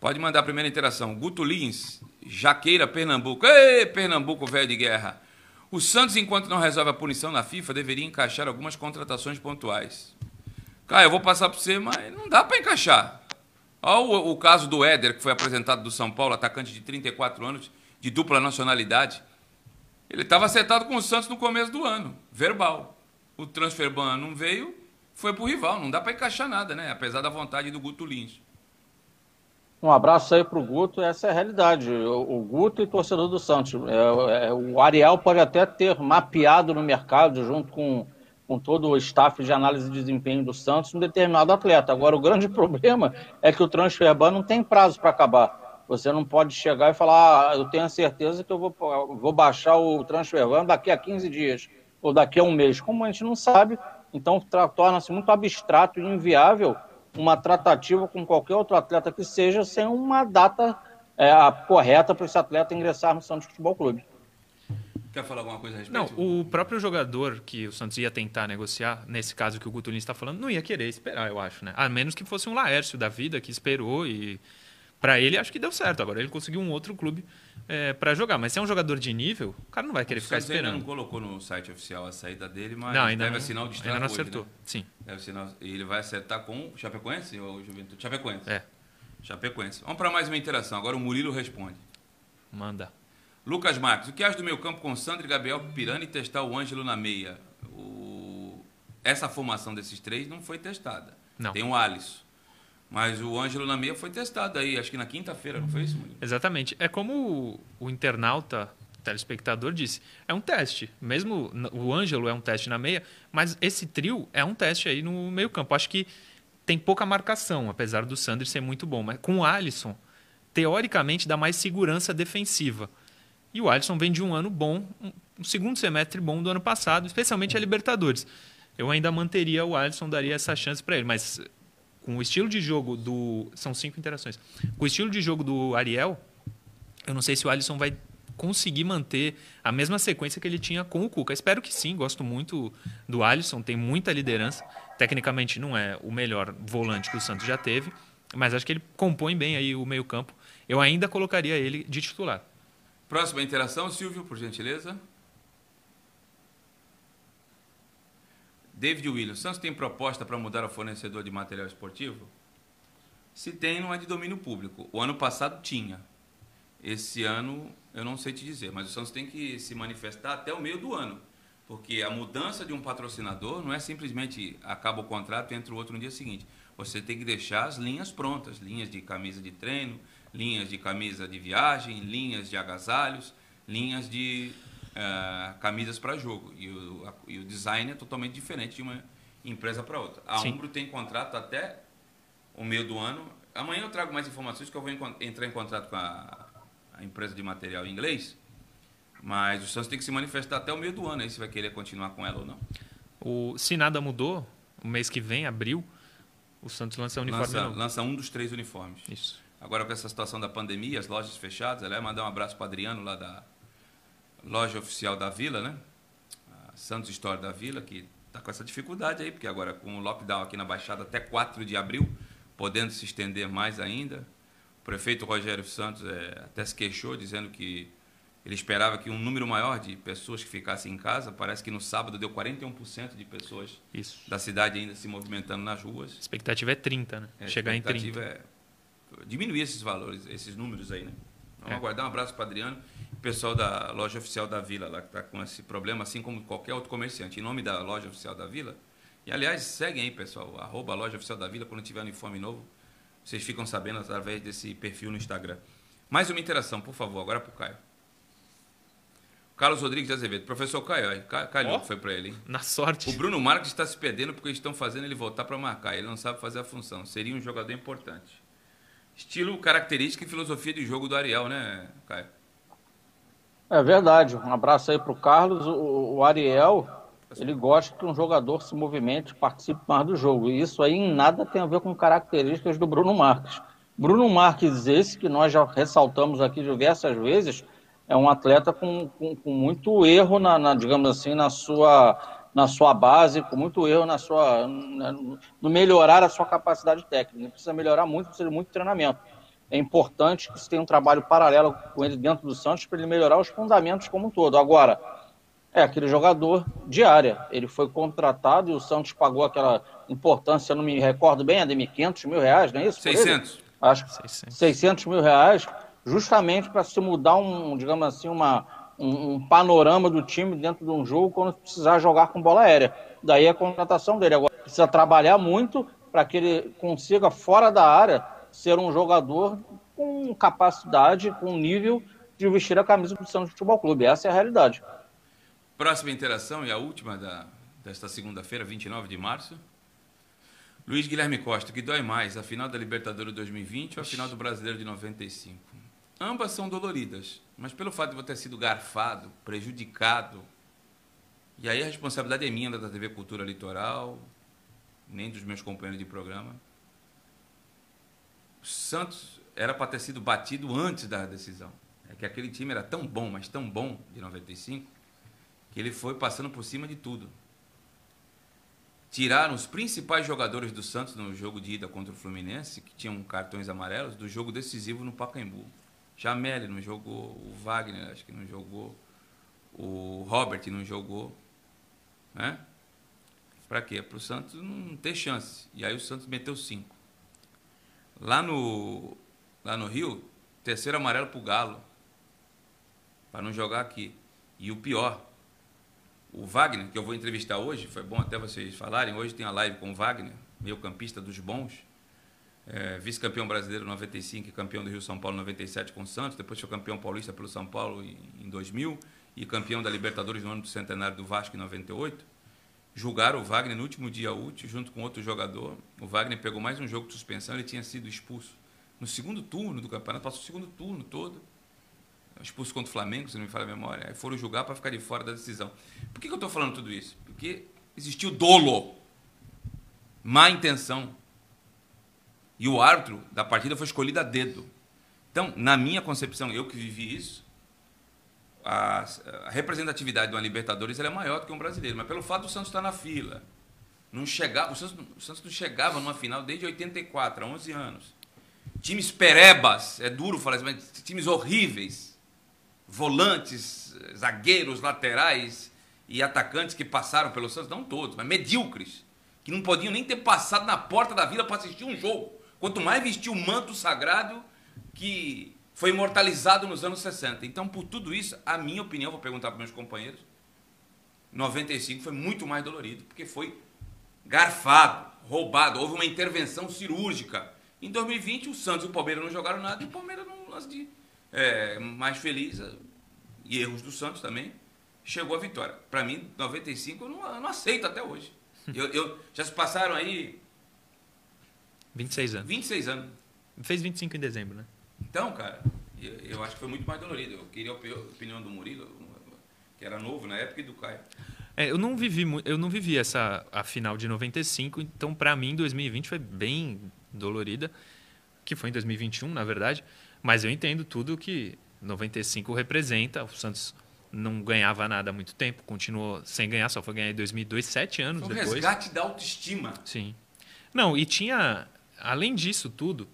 [SPEAKER 1] Pode mandar a primeira interação. Guto Lins, Jaqueira, Pernambuco. Ei, Pernambuco, velho de guerra. O Santos, enquanto não resolve a punição na FIFA, deveria encaixar algumas contratações pontuais. Cara, eu vou passar para você, mas não dá para encaixar. Olha o, o, caso do Éder, que foi apresentado do São Paulo, atacante de 34 anos, de dupla nacionalidade. Ele estava acertado com o Santos no começo do ano, verbal. O transfer ban não veio, foi para o rival. Não dá para encaixar nada, né? Apesar da vontade do Guto Lins.
[SPEAKER 3] Um abraço aí para o Guto, essa é a realidade. O, o Guto e torcedor do Santos. É, é, o Ariel pode até ter mapeado no mercado, junto com, com todo o staff de análise de desempenho do Santos, um determinado atleta. Agora, o grande problema é que o transfer ban não tem prazo para acabar. Você não pode chegar e falar, ah, eu tenho a certeza que eu vou, vou baixar o transfer ban daqui a 15 dias ou daqui a um mês. Como a gente não sabe, então torna-se muito abstrato e inviável uma tratativa com qualquer outro atleta que seja sem uma data é, correta para esse atleta ingressar no Santos Futebol Clube.
[SPEAKER 1] Quer falar alguma coisa a respeito?
[SPEAKER 2] Não, o próprio jogador que o Santos ia tentar negociar, nesse caso que o Gutulin está falando, não ia querer esperar, eu acho, né? A menos que fosse um Laércio da vida que esperou e para ele acho que deu certo. Agora ele conseguiu um outro clube é, para jogar. Mas se é um jogador de nível, o cara não vai querer o ficar Santos esperando.
[SPEAKER 1] Ainda não colocou no site oficial a saída dele, mas não, ainda deve não, assinar o destaque
[SPEAKER 2] Ainda não acertou, hoje, né? sim.
[SPEAKER 1] Deve assinar, e ele vai acertar com o Chapecoense ou Juventude? Chapecoense.
[SPEAKER 2] É.
[SPEAKER 1] Chapecoense. Vamos para mais uma interação. Agora o Murilo responde.
[SPEAKER 2] Manda.
[SPEAKER 1] Lucas Marques, o que acha do meu campo com Sandro e Gabriel Pirani testar o Ângelo na meia? O... Essa formação desses três não foi testada.
[SPEAKER 2] Não.
[SPEAKER 1] Tem o Alisson. Mas o Ângelo na meia foi testado aí, acho que na quinta-feira, não foi isso?
[SPEAKER 2] Exatamente. É como o, o internauta, telespectador disse, é um teste. Mesmo o Ângelo é um teste na meia, mas esse trio é um teste aí no meio campo. Acho que tem pouca marcação, apesar do Sandro ser muito bom. Mas com o Alisson, teoricamente, dá mais segurança defensiva. E o Alisson vem de um ano bom, um segundo semestre bom do ano passado, especialmente a Libertadores. Eu ainda manteria o Alisson, daria essa chance para ele, mas com o estilo de jogo do. São cinco interações. Com o estilo de jogo do Ariel, eu não sei se o Alisson vai conseguir manter a mesma sequência que ele tinha com o Cuca. Espero que sim, gosto muito do Alisson, tem muita liderança. Tecnicamente não é o melhor volante que o Santos já teve, mas acho que ele compõe bem aí o meio-campo. Eu ainda colocaria ele de titular.
[SPEAKER 1] Próxima interação, Silvio, por gentileza. David Williams, Santos tem proposta para mudar o fornecedor de material esportivo? Se tem, não é de domínio público. O ano passado tinha. Esse ano, eu não sei te dizer, mas o Santos tem que se manifestar até o meio do ano. Porque a mudança de um patrocinador não é simplesmente acaba o contrato e entra o outro no dia seguinte. Você tem que deixar as linhas prontas, linhas de camisa de treino, linhas de camisa de viagem, linhas de agasalhos, linhas de uh, camisas para jogo. E o, a, e o design é totalmente diferente de uma empresa para outra. A Sim. Umbro tem contrato até o meio do ano. Amanhã eu trago mais informações que eu vou entrar em contato com a, a empresa de material em inglês. Mas o Santos tem que se manifestar até o meio do ano aí se vai querer continuar com ela ou não.
[SPEAKER 2] O, se nada mudou, o mês que vem, abril, o Santos lança o uniforme
[SPEAKER 1] lança, lança um dos três uniformes.
[SPEAKER 2] Isso.
[SPEAKER 1] Agora com essa situação da pandemia, as lojas fechadas, ela vai mandar um abraço para Adriano lá da loja oficial da Vila, né? A Santos História da Vila, que está com essa dificuldade aí, porque agora com o lockdown aqui na Baixada até 4 de abril, podendo se estender mais ainda. O prefeito Rogério Santos é, até se queixou, dizendo que ele esperava que um número maior de pessoas que ficassem em casa. Parece que no sábado deu 41% de pessoas
[SPEAKER 2] Isso.
[SPEAKER 1] da cidade ainda se movimentando nas ruas.
[SPEAKER 2] A expectativa é 30, né? É, Chegar em 30. A expectativa é
[SPEAKER 1] diminuir esses valores, esses números aí, né? Vamos é. aguardar um abraço para Adriano, pessoal da loja oficial da Vila, lá que está com esse problema, assim como qualquer outro comerciante. Em nome da loja oficial da Vila. E aliás, seguem aí, pessoal, arroba loja oficial da Vila, quando tiver uniforme novo, vocês ficam sabendo através desse perfil no Instagram. Mais uma interação, por favor, agora para o Caio. Carlos Rodrigues de Azevedo. Professor Caio, calhou oh, foi para ele. Hein?
[SPEAKER 2] Na sorte.
[SPEAKER 1] O Bruno Marques está se perdendo porque estão fazendo ele voltar para marcar. Ele não sabe fazer a função. Seria um jogador importante. Estilo, característica e filosofia de jogo do Ariel, né, Caio?
[SPEAKER 3] É verdade. Um abraço aí para o Carlos. O Ariel, ele gosta que um jogador se movimente, participe mais do jogo. E isso aí em nada tem a ver com características do Bruno Marques. Bruno Marques, esse que nós já ressaltamos aqui diversas vezes, é um atleta com, com, com muito erro, na, na, digamos assim, na sua na sua base, com muito erro na sua, no melhorar a sua capacidade técnica. Precisa melhorar muito, precisa de muito treinamento. É importante que se tenha um trabalho paralelo com ele dentro do Santos para ele melhorar os fundamentos como um todo. Agora, é aquele jogador de área. Ele foi contratado e o Santos pagou aquela importância, não me recordo bem, Ademir, 500 mil reais, não é isso?
[SPEAKER 1] 600.
[SPEAKER 3] Acho 600. 600 mil reais, justamente para se mudar um, digamos assim, uma, um, um, panorama do time dentro de um jogo quando precisar jogar com bola aérea. Daí a contratação dele. Agora precisa trabalhar muito para que ele consiga, fora da área, ser um jogador com capacidade, com nível de vestir a camisa do Santos Futebol Clube. Essa é a realidade.
[SPEAKER 1] Próxima interação e a última da, desta segunda-feira, 29 de março. Luiz Guilherme Costa, que dói mais, a final da Libertadores 2020 ou a final do Brasileiro de 95? Ambas são doloridas, mas pelo fato de eu ter sido garfado, prejudicado, e aí a responsabilidade é minha da TV Cultura Litoral, nem dos meus companheiros de programa. O Santos era para ter sido batido antes da decisão. É que aquele time era tão bom, mas tão bom, de 95, que ele foi passando por cima de tudo tiraram os principais jogadores do Santos no jogo de ida contra o Fluminense, que tinham cartões amarelos, do jogo decisivo no Pacaembu. Jameli não jogou, o Wagner acho que não jogou, o Robert não jogou. Né? Para quê? Para o Santos não ter chance. E aí o Santos meteu cinco. Lá no, lá no Rio, terceiro amarelo para o Galo. Para não jogar aqui. E o pior, o Wagner, que eu vou entrevistar hoje, foi bom até vocês falarem, hoje tem a live com o Wagner, meio campista dos bons, é, vice-campeão brasileiro 95 e campeão do Rio São Paulo 97 com o Santos, depois foi campeão paulista pelo São Paulo em, em 2000 e campeão da Libertadores no ano do centenário do Vasco em 98. Julgaram o Wagner no último dia útil, junto com outro jogador. O Wagner pegou mais um jogo de suspensão, ele tinha sido expulso no segundo turno do campeonato, passou o segundo turno todo expulso contra o Flamengo, se não me falha a memória, aí foram julgar para ficar de fora da decisão. Por que, que eu estou falando tudo isso? Porque existiu dolo, má intenção. E o árbitro da partida foi escolhido a dedo. Então, na minha concepção, eu que vivi isso, a, a representatividade de uma Libertadores é maior do que um brasileiro. Mas pelo fato do Santos estar na fila, não chegava, o, Santos, o Santos não chegava numa final desde 84, há 11 anos. Times perebas, é duro falar isso, mas times horríveis volantes, zagueiros, laterais e atacantes que passaram pelo Santos, não todos, mas medíocres, que não podiam nem ter passado na porta da vila para assistir um jogo. Quanto mais vestir o manto sagrado que foi imortalizado nos anos 60. Então, por tudo isso, a minha opinião, vou perguntar para meus companheiros, 95 foi muito mais dolorido, porque foi garfado, roubado, houve uma intervenção cirúrgica. Em 2020, o Santos e o Palmeiras não jogaram nada e o Palmeiras não lance de é, mais feliz, e erros do Santos também, chegou a vitória. Para mim, 95 eu não, eu não aceito até hoje. Eu, eu, já se passaram aí.
[SPEAKER 2] 26 anos.
[SPEAKER 1] 26 anos.
[SPEAKER 2] Fez 25 em dezembro, né?
[SPEAKER 1] Então, cara, eu, eu acho que foi muito mais dolorido. Eu queria a opinião do Murilo, que era novo na época, e do Caio.
[SPEAKER 2] É, eu não vivi eu não vivi essa a final de 95, então para mim 2020 foi bem dolorida, que foi em 2021, na verdade. Mas eu entendo tudo que 95 representa. O Santos não ganhava nada há muito tempo, continuou sem ganhar, só foi ganhar em 2002, sete anos foi um depois.
[SPEAKER 1] resgate da autoestima.
[SPEAKER 2] Sim. Não, e tinha, além disso tudo,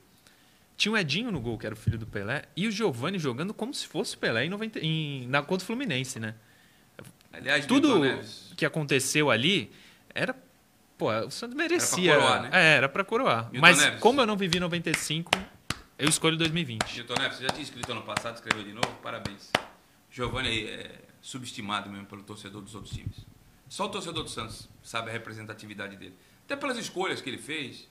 [SPEAKER 2] tinha o Edinho no gol, que era o filho do Pelé, e o Giovani jogando como se fosse o Pelé em 90, em, na contra o Fluminense, né?
[SPEAKER 1] Aliás,
[SPEAKER 2] tudo que aconteceu ali era Pô, o Santos merecia. Era pra coroar, né? É, era pra coroar. Milton Mas Neves. como eu não vivi 95, eu escolho 2020.
[SPEAKER 1] Milton Neves, você já tinha escrito ano passado, escreveu de novo? Parabéns. Giovanni é subestimado mesmo pelo torcedor dos outros times. Só o torcedor do Santos sabe a representatividade dele. Até pelas escolhas que ele fez.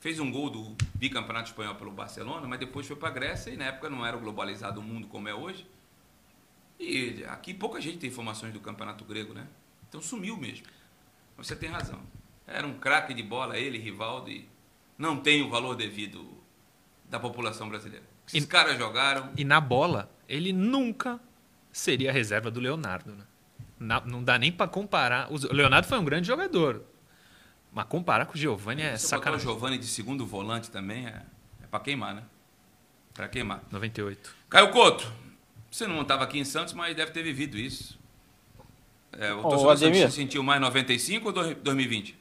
[SPEAKER 1] Fez um gol do bicampeonato espanhol pelo Barcelona, mas depois foi para a Grécia e na época não era o globalizado o mundo como é hoje. E aqui pouca gente tem informações do campeonato grego, né? Então sumiu mesmo. Você tem razão. Era um craque de bola, ele, Rivaldo, e não tem o valor devido da população brasileira. Esses e, caras jogaram.
[SPEAKER 2] E na bola, ele nunca seria a reserva do Leonardo. Né? Na, não dá nem para comparar. O Leonardo foi um grande jogador. Mas comparar com o Giovanni é Você sacanagem.
[SPEAKER 1] o Giovanni de segundo volante também é, é para queimar, né? Para queimar.
[SPEAKER 2] 98.
[SPEAKER 1] Caio Couto, você não estava aqui em Santos, mas deve ter vivido isso. É, o torcedor se sentiu mais 95 ou 2020?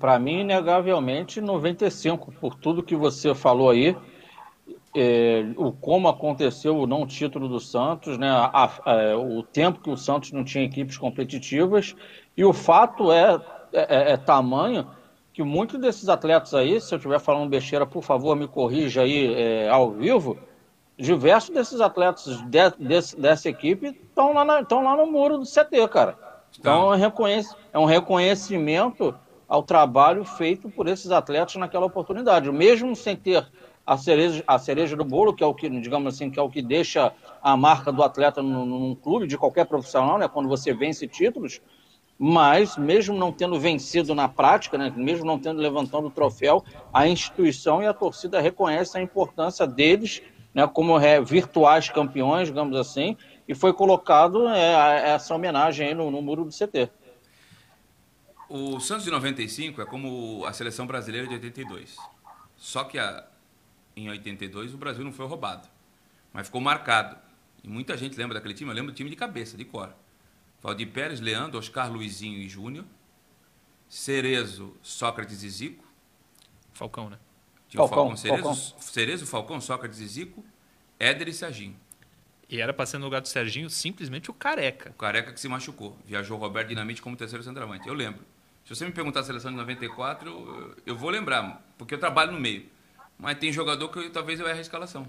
[SPEAKER 3] Para mim, inegavelmente, 95, por tudo que você falou aí, é, o como aconteceu o não título do Santos, né, a, a, é, o tempo que o Santos não tinha equipes competitivas, e o fato é, é, é, tamanho que muitos desses atletas aí, se eu estiver falando besteira, por favor, me corrija aí é, ao vivo, diversos desses atletas de, de, dessa equipe estão lá, lá no muro do CT, cara. Então, é um reconhecimento ao trabalho feito por esses atletas naquela oportunidade. Mesmo sem ter a cereja, a cereja do bolo, que é o que, digamos assim, que é o que deixa a marca do atleta num, num clube, de qualquer profissional, né? quando você vence títulos, mas mesmo não tendo vencido na prática, né, mesmo não tendo levantado o troféu, a instituição e a torcida reconhecem a importância deles né, como é, virtuais campeões, digamos assim, e foi colocado é, essa homenagem no, no muro do CT.
[SPEAKER 1] O Santos de 95 é como a seleção brasileira de 82. Só que a, em 82 o Brasil não foi roubado, mas ficou marcado. E muita gente lembra daquele time, eu lembro do time de cabeça, de cor. Valdir Pérez, Leandro, Oscar Luizinho e Júnior. Cerezo, Sócrates e Zico.
[SPEAKER 2] Falcão, né?
[SPEAKER 1] Tinha Falcão, o Falcão Cerezo, Falcão. Cerezo, Falcão, Sócrates e Zico. Éder e Serginho.
[SPEAKER 2] E era para ser no lugar do Serginho simplesmente o Careca.
[SPEAKER 1] O Careca que se machucou. Viajou Roberto Dinamite como terceiro centroavante. Eu lembro. Se você me perguntar a seleção de 94, eu, eu vou lembrar, porque eu trabalho no meio. Mas tem jogador que eu, talvez eu erre a escalação.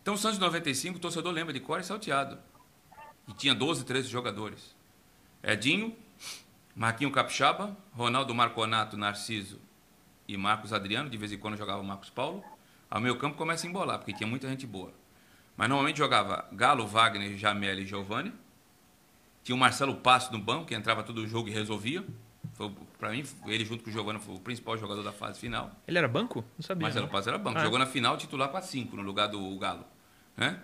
[SPEAKER 1] Então o Santos de 95, o torcedor lembra de cor e salteado. E tinha 12, 13 jogadores. Edinho, Marquinho Capixaba, Ronaldo Marconato, Narciso e Marcos Adriano, de vez em quando jogava o Marcos Paulo. Ao meio campo começa a embolar, porque tinha muita gente boa. Mas normalmente jogava Galo, Wagner, Jamel e Giovani. Tinha o Marcelo Passo no banco, que entrava todo o jogo e resolvia. Para mim, ele junto com o Giovani foi o principal jogador da fase final.
[SPEAKER 2] Ele era banco? Não sabia.
[SPEAKER 1] Marcelo Passo era banco. Ah, Jogou na final titular com a 5 no lugar do Galo. Né?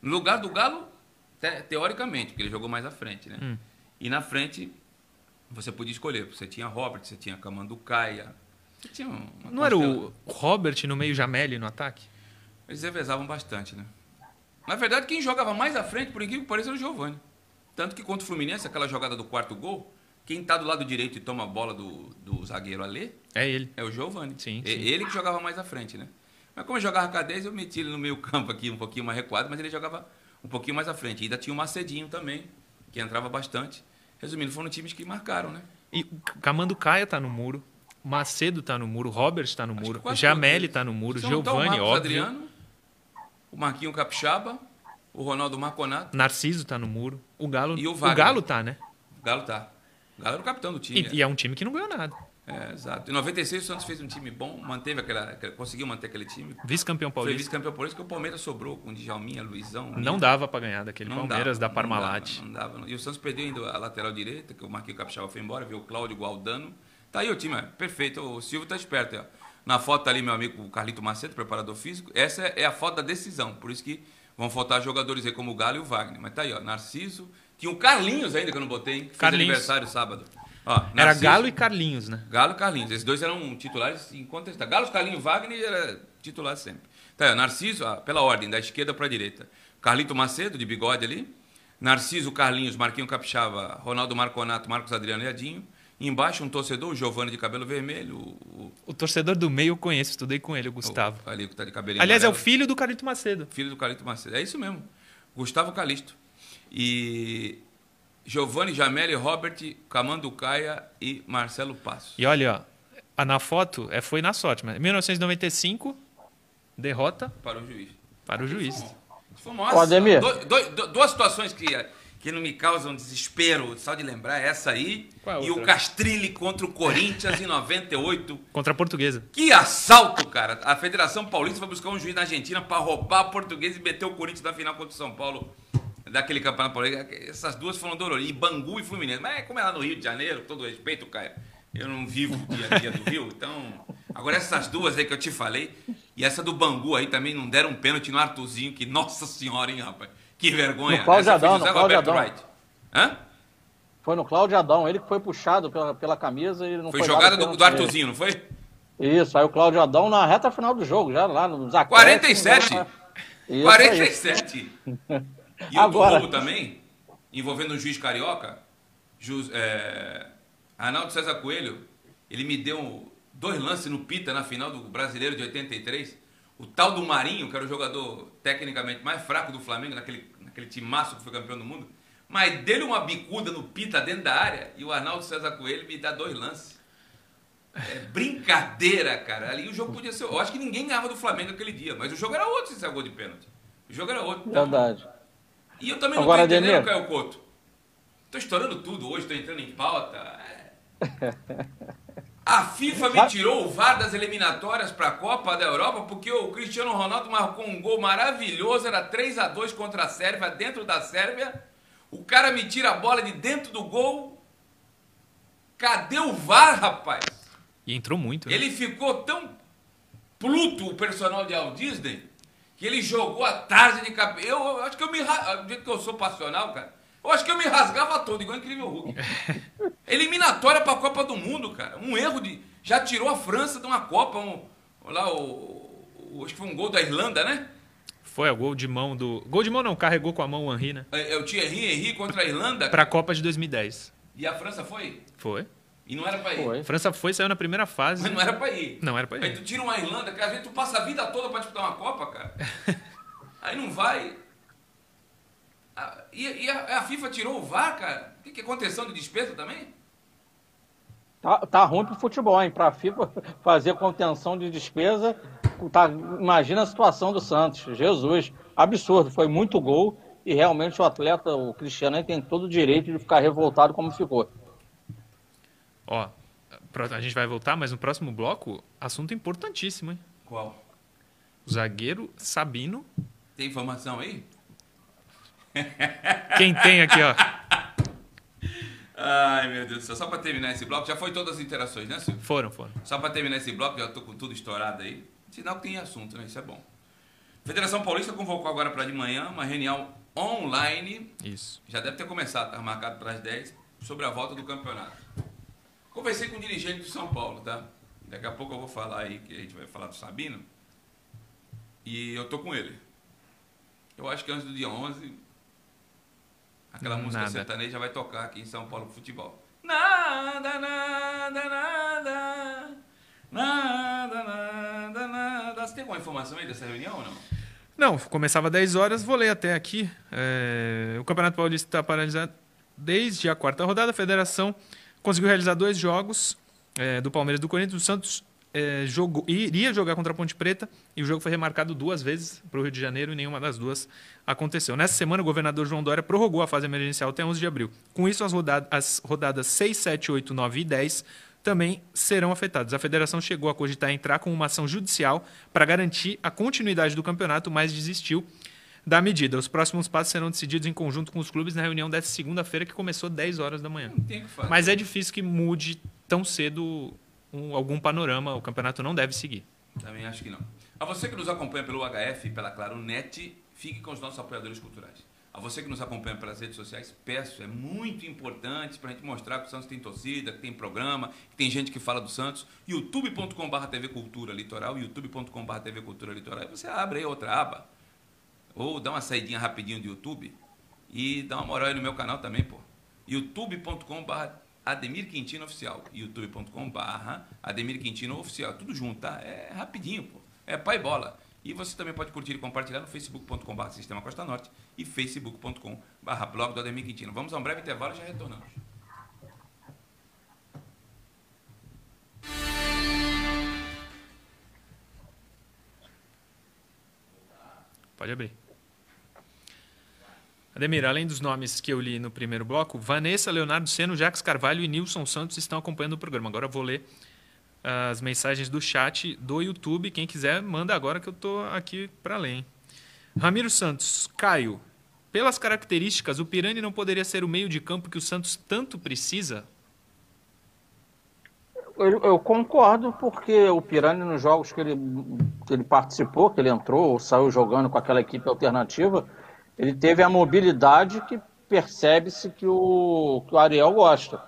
[SPEAKER 1] No lugar do Galo, te, teoricamente, porque ele jogou mais à frente. Né? Hum. E na frente, você podia escolher. Você tinha Robert, você tinha Camanducaia. Você tinha
[SPEAKER 2] Não era o Robert no meio Jameli no ataque?
[SPEAKER 1] Eles revezavam bastante, né? Na verdade, quem jogava mais à frente, por incrível que pareça, era o Giovani. Tanto que contra o Fluminense, aquela jogada do quarto gol, quem está do lado direito e toma a bola do, do zagueiro ali
[SPEAKER 2] é ele.
[SPEAKER 1] É o Giovani.
[SPEAKER 2] Sim,
[SPEAKER 1] sim. Ele que jogava mais à frente, né? Mas como eu jogava com a 10, eu meti ele no meio campo aqui, um pouquinho mais recuado, mas ele jogava um pouquinho mais à frente. E ainda tinha o Macedinho também, que entrava bastante. Resumindo, foram times que marcaram, né?
[SPEAKER 2] E Camando Caia tá no muro, Macedo tá no muro, Robert tá no muro, Jameli tá no muro, Giovani, tá óbvio. Adriano,
[SPEAKER 1] o Marquinho Capixaba, o Ronaldo Marconato.
[SPEAKER 2] Narciso tá no muro. O Galo, e o, o Galo tá, né?
[SPEAKER 1] O Galo tá. O Galo era o capitão do time.
[SPEAKER 2] E, é. e é um time que não ganhou nada.
[SPEAKER 1] É, exato. Em 96 o Santos fez um time bom, manteve aquela, conseguiu manter aquele time.
[SPEAKER 2] Vice-campeão paulista.
[SPEAKER 1] Foi vice-campeão paulista, que o Palmeiras sobrou com o Djalminha, Luizão.
[SPEAKER 2] Não dava para ganhar daquele Palmeiras dava, da Parmalat.
[SPEAKER 1] Não dava, não dava, E o Santos perdeu ainda a lateral direita, que o Marquinhos Capixaba foi embora, viu o Cláudio Gualdano. Tá aí o time, é perfeito. O Silvio tá esperto, ó. Na foto tá ali meu amigo Carlito Macedo, preparador físico. Essa é a foto da decisão, por isso que vão faltar jogadores aí como o Galo e o Wagner. Mas tá aí, ó, Narciso. Tinha o Carlinhos ainda que eu não botei, hein? Fez Carlinhos. aniversário sábado.
[SPEAKER 2] Ó, era Galo e Carlinhos, né?
[SPEAKER 1] Galo e Carlinhos. Esses dois eram titulares incontestáveis. Galo, Carlinhos Wagner era titular sempre. Tá, Narciso, ó, pela ordem, da esquerda para a direita. Carlito Macedo, de bigode ali. Narciso, Carlinhos, Marquinho Capixaba, Ronaldo Marconato, Marcos Adriano e Adinho. Embaixo um torcedor, o Giovanni de cabelo vermelho. O,
[SPEAKER 2] o torcedor do meio eu conheço, estudei com ele, o Gustavo.
[SPEAKER 1] O, ali que tá de cabelinho
[SPEAKER 2] Aliás, amarelo. é o filho do Carlito Macedo.
[SPEAKER 1] Filho do Carlito Macedo. É isso mesmo. Gustavo Calisto. E Giovanni Jameli, Robert Camanducaia e Marcelo Passo.
[SPEAKER 2] E olha, ó, na foto é, foi na sorte, mas 1995, derrota.
[SPEAKER 1] Para o juiz.
[SPEAKER 2] Para o juiz.
[SPEAKER 3] Uma, Ademir.
[SPEAKER 1] Do, do, duas situações que, que não me causam desespero, só de lembrar, essa aí é e o Castrilli contra o Corinthians em 98.
[SPEAKER 2] Contra a Portuguesa.
[SPEAKER 1] Que assalto, cara. A Federação Paulista foi buscar um juiz na Argentina para roubar a Portuguesa e meter o Corinthians na final contra o São Paulo daquele campeonato paulista, essas duas foram doloridas. E Bangu e Fluminense. Mas como é lá no Rio de Janeiro, com todo respeito, Caio, eu não vivo o dia a dia do Rio, então. Agora essas duas aí que eu te falei, e essa do Bangu aí também não deram um pênalti no Artuzinho, que, nossa senhora, hein, rapaz. Que vergonha.
[SPEAKER 3] No Cláudio Adão, no Cláudio Adão. Wright. Hã? Foi no Cláudio Adão, ele que foi puxado pela, pela camisa e não
[SPEAKER 1] foi. Foi jogada do, do Artuzinho, não foi?
[SPEAKER 3] Isso, aí o Cláudio Adão na reta final do jogo, já lá nos
[SPEAKER 1] acréscimos. 47? Né? 47! E Agora... outro roubo também, envolvendo um juiz carioca, Jus, é, Arnaldo César Coelho, ele me deu dois lances no Pita na final do Brasileiro de 83. O tal do Marinho, que era o jogador tecnicamente mais fraco do Flamengo, naquele, naquele timaço que foi campeão do mundo, mas dele uma bicuda no Pita dentro da área e o Arnaldo César Coelho me dá dois lances. É brincadeira, cara. Ali o jogo podia ser. Eu acho que ninguém ganhava do Flamengo aquele dia, mas o jogo era outro se saiu gol de pênalti. O jogo era outro.
[SPEAKER 3] Verdade.
[SPEAKER 1] E eu também não Agora, tô entendendo, Caio Couto. Tô estourando tudo hoje, tô entrando em pauta. É. A FIFA me tirou o VAR das eliminatórias para a Copa da Europa porque o Cristiano Ronaldo marcou um gol maravilhoso, era 3 a 2 contra a Sérvia, dentro da Sérvia. O cara me tira a bola de dentro do gol Cadê o VAR, rapaz?
[SPEAKER 2] E entrou muito. Né?
[SPEAKER 1] Ele ficou tão pluto, o personal de Walt Disney, que ele jogou a tarde de cabelo. Eu, eu, acho que eu me. Do jeito que eu sou passional, cara, eu acho que eu me rasgava todo, igual incrível Hulk. Eliminatória pra Copa do Mundo, cara. Um erro de. Já tirou a França de uma Copa. Um, lá, o, o, Acho que foi um gol da Irlanda, né?
[SPEAKER 2] Foi, o gol de mão do. Gol de mão não, carregou com a mão o Henry, né?
[SPEAKER 1] É, é o Thierry Henry contra a Irlanda.
[SPEAKER 2] Pra Copa de 2010.
[SPEAKER 1] E a França foi?
[SPEAKER 2] Foi.
[SPEAKER 1] E não era pra ir. Foi.
[SPEAKER 2] França foi, saiu na primeira fase.
[SPEAKER 1] Mas não era pra ir.
[SPEAKER 2] Não era pra ir.
[SPEAKER 1] Aí tu tira uma Irlanda, que a gente tu passa a vida toda pra disputar uma Copa, cara. Aí não vai. E, e a, a, FIFA tirou o VAR, cara? O que, que aconteceu de despesa também?
[SPEAKER 3] Tá, tá ruim pro futebol, hein? Pra FIFA fazer contenção de despesa. Tá, imagina a situação do Santos. Jesus. Absurdo. Foi muito gol. E realmente o atleta, o Cristiano, tem todo o direito de ficar revoltado como ficou.
[SPEAKER 2] Ó, a gente vai voltar, mas no próximo bloco, assunto importantíssimo, hein?
[SPEAKER 1] Qual?
[SPEAKER 2] O zagueiro Sabino.
[SPEAKER 1] Tem informação aí?
[SPEAKER 2] Quem tem aqui, ó?
[SPEAKER 1] Ai, meu Deus do céu. Só para terminar esse bloco, já foi todas as interações, né, Silvio?
[SPEAKER 2] Foram, foram.
[SPEAKER 1] Só para terminar esse bloco, já estou com tudo estourado aí. Sinal que tem assunto, né? Isso é bom. Federação Paulista convocou agora para de manhã uma reunião online.
[SPEAKER 2] Isso.
[SPEAKER 1] Já deve ter começado, tá marcado para as 10, sobre a volta do campeonato. Conversei com um dirigente do São Paulo, tá? Daqui a pouco eu vou falar aí, que a gente vai falar do Sabino. E eu tô com ele. Eu acho que antes do dia 11, aquela Nada. música sertaneja vai tocar aqui em São Paulo pro futebol. Nada, nada, nada. Nada, nada, nada. Você tem alguma informação aí dessa reunião ou não?
[SPEAKER 2] Não, começava às 10 horas, vou ler até aqui. É, o Campeonato Paulista está paralisado desde a quarta rodada. A federação conseguiu realizar dois jogos é, do Palmeiras do Corinthians. O Santos é, jogou, iria jogar contra a Ponte Preta e o jogo foi remarcado duas vezes para o Rio de Janeiro e nenhuma das duas aconteceu. Nessa semana, o governador João Dória prorrogou a fase emergencial até 11 de abril. Com isso, as, rodadas, as rodadas 6, 7, 8, 9 e 10 também serão afetadas. A federação chegou a cogitar entrar com uma ação judicial para garantir a continuidade do campeonato, mas desistiu da medida. Os próximos passos serão decididos em conjunto com os clubes na reunião dessa segunda-feira, que começou 10 horas da manhã. Mas é difícil que mude tão cedo um, algum panorama. O campeonato não deve seguir.
[SPEAKER 1] Também acho que não. A você que nos acompanha pelo HF e pela Claro Net, fique com os nossos apoiadores culturais. A você que nos acompanha pelas redes sociais, peço, é muito importante para a gente mostrar que o Santos tem torcida, que tem programa, que tem gente que fala do Santos. youtube.com.br TV Cultura Litoral, youtube.com.br TV Cultura Litoral. E você abre aí outra aba, ou dá uma saidinha rapidinho do YouTube e dá uma moral aí no meu canal também, pô. youtube.com.br Ademir Quintino Oficial. youtube.com barra Ademir Quintino Oficial. Tudo junto, tá? É rapidinho, pô. É pai bola. E você também pode curtir e compartilhar no facebook.com barra Sistema Costa Norte e facebook.com barra blog do Ademir Quintino. Vamos a um breve intervalo e já retornamos.
[SPEAKER 2] Pode abrir. Ademir, além dos nomes que eu li no primeiro bloco, Vanessa, Leonardo Seno, Jacques Carvalho e Nilson Santos estão acompanhando o programa. Agora vou ler as mensagens do chat do YouTube. Quem quiser, manda agora que eu estou aqui para ler. Hein? Ramiro Santos, Caio, pelas características, o Pirani não poderia ser o meio de campo que o Santos tanto precisa?
[SPEAKER 3] Eu, eu concordo, porque o Pirani, nos jogos que ele, que ele participou, que ele entrou, ou saiu jogando com aquela equipe alternativa, ele teve a mobilidade que percebe-se que o, que o Ariel gosta.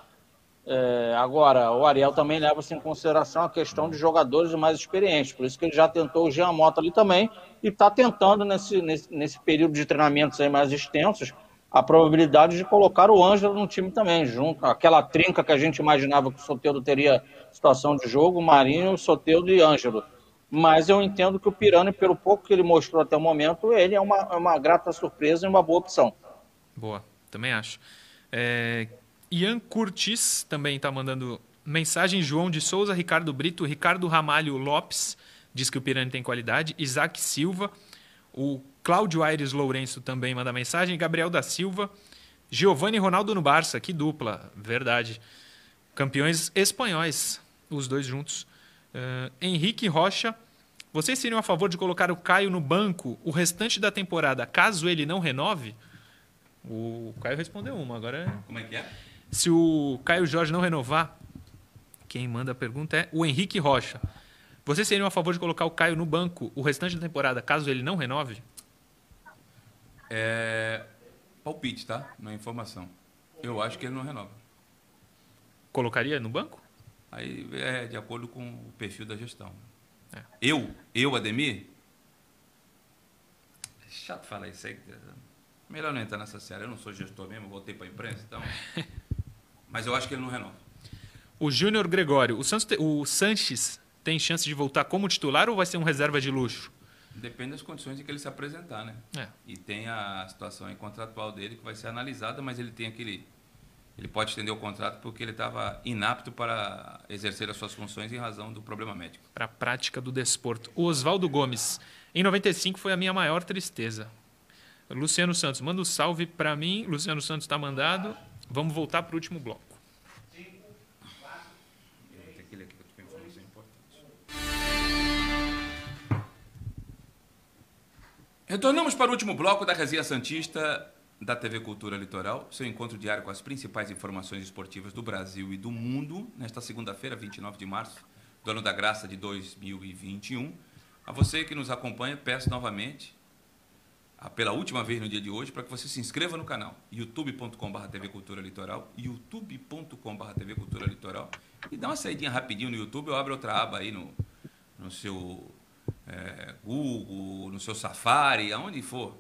[SPEAKER 3] É, agora, o Ariel também leva-se em consideração a questão de jogadores mais experientes, por isso que ele já tentou o Jean Mota ali também e está tentando nesse, nesse, nesse, período de treinamentos aí mais extensos a probabilidade de colocar o Ângelo no time também, junto aquela trinca que a gente imaginava que o Soteldo teria situação de jogo, Marinho, Soteldo e Ângelo mas eu entendo que o Pirani, pelo pouco que ele mostrou até o momento, ele é uma, é uma grata surpresa e uma boa opção.
[SPEAKER 2] Boa, também acho. É, Ian Curtis também está mandando mensagem. João de Souza, Ricardo Brito, Ricardo Ramalho Lopes diz que o Pirani tem qualidade. Isaac Silva, o Cláudio Aires Lourenço também manda mensagem. Gabriel da Silva, Giovanni Ronaldo no Barça, que dupla, verdade. Campeões espanhóis, os dois juntos. Uh, Henrique Rocha, vocês seriam a favor de colocar o Caio no banco o restante da temporada, caso ele não renove? O Caio respondeu uma, agora.
[SPEAKER 1] Como é que é?
[SPEAKER 2] Se o Caio Jorge não renovar, Quem manda a pergunta é o Henrique Rocha. Vocês seriam a favor de colocar o Caio no banco o restante da temporada, caso ele não renove?
[SPEAKER 1] É palpite, tá? Não é informação. Eu acho que ele não renova.
[SPEAKER 2] Colocaria no banco?
[SPEAKER 1] Aí é de acordo com o perfil da gestão. É. Eu, eu, Ademir, é chato falar isso aí. Melhor não entrar nessa série. Eu não sou gestor mesmo, voltei para a imprensa, então. Mas eu acho que ele não renova.
[SPEAKER 2] O Júnior Gregório, o, Santos, o Sanches tem chance de voltar como titular ou vai ser um reserva de luxo?
[SPEAKER 1] Depende das condições em que ele se apresentar, né?
[SPEAKER 2] É.
[SPEAKER 1] E tem a situação contratual dele que vai ser analisada, mas ele tem aquele. Ele pode estender o contrato porque ele estava inapto para exercer as suas funções em razão do problema médico.
[SPEAKER 2] Para a prática do desporto. O Oswaldo Gomes. Em 95 foi a minha maior tristeza. Luciano Santos, manda um salve para mim. Luciano Santos está mandado. Vamos voltar para o último bloco.
[SPEAKER 1] Retornamos para o último bloco da Resenha Santista da TV Cultura Litoral, seu encontro diário com as principais informações esportivas do Brasil e do mundo, nesta segunda-feira, 29 de março, do ano da graça de 2021. A você que nos acompanha, peço novamente, pela última vez no dia de hoje, para que você se inscreva no canal youtube.com.br TV Cultura Litoral, youtube.com.br TV Cultura Litoral, e dá uma saidinha rapidinho no YouTube, ou abre outra aba aí no, no seu é, Google, no seu Safari, aonde for.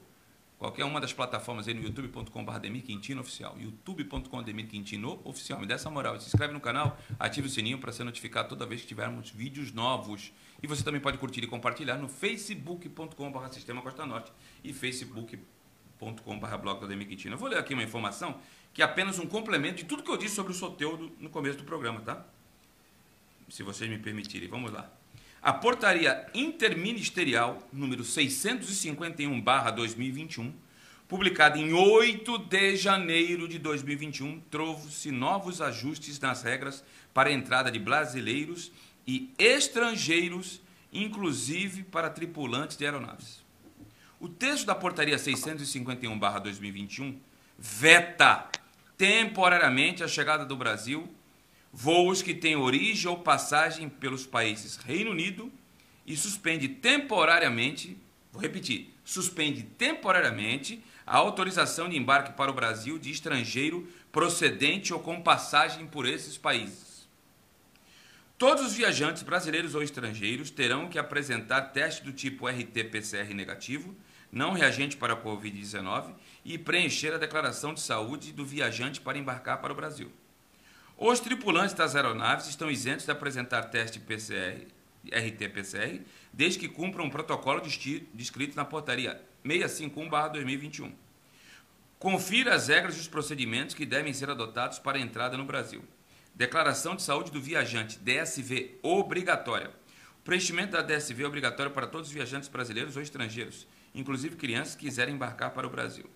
[SPEAKER 1] Qualquer uma das plataformas aí no youtube.com.br Demir Quintino Oficial. youtube.com Demir Quintino Oficial. Me dê essa moral. Se inscreve no canal, ative o sininho para ser notificado toda vez que tivermos vídeos novos. E você também pode curtir e compartilhar no facebook.com.br Sistema Costa Norte e facebook.com.br blog do Demir Quintino. Eu vou ler aqui uma informação que é apenas um complemento de tudo que eu disse sobre o Soteudo no começo do programa, tá? Se vocês me permitirem. Vamos lá. A portaria interministerial número 651/2021, publicada em 8 de janeiro de 2021, trouxe novos ajustes nas regras para a entrada de brasileiros e estrangeiros, inclusive para tripulantes de aeronaves. O texto da portaria 651/2021 veta temporariamente a chegada do Brasil voos que têm origem ou passagem pelos países Reino Unido e suspende temporariamente, vou repetir, suspende temporariamente a autorização de embarque para o Brasil de estrangeiro procedente ou com passagem por esses países. Todos os viajantes brasileiros ou estrangeiros terão que apresentar teste do tipo RT-PCR negativo, não reagente para a Covid-19 e preencher a declaração de saúde do viajante para embarcar para o Brasil. Os tripulantes das aeronaves estão isentos de apresentar teste PCR, RT-PCR, desde que cumpram um protocolo descrito na portaria 651-2021. Confira as regras e os procedimentos que devem ser adotados para a entrada no Brasil. Declaração de saúde do viajante, DSV obrigatória. O preenchimento da DSV é obrigatório para todos os viajantes brasileiros ou estrangeiros, inclusive crianças que quiserem embarcar para o Brasil.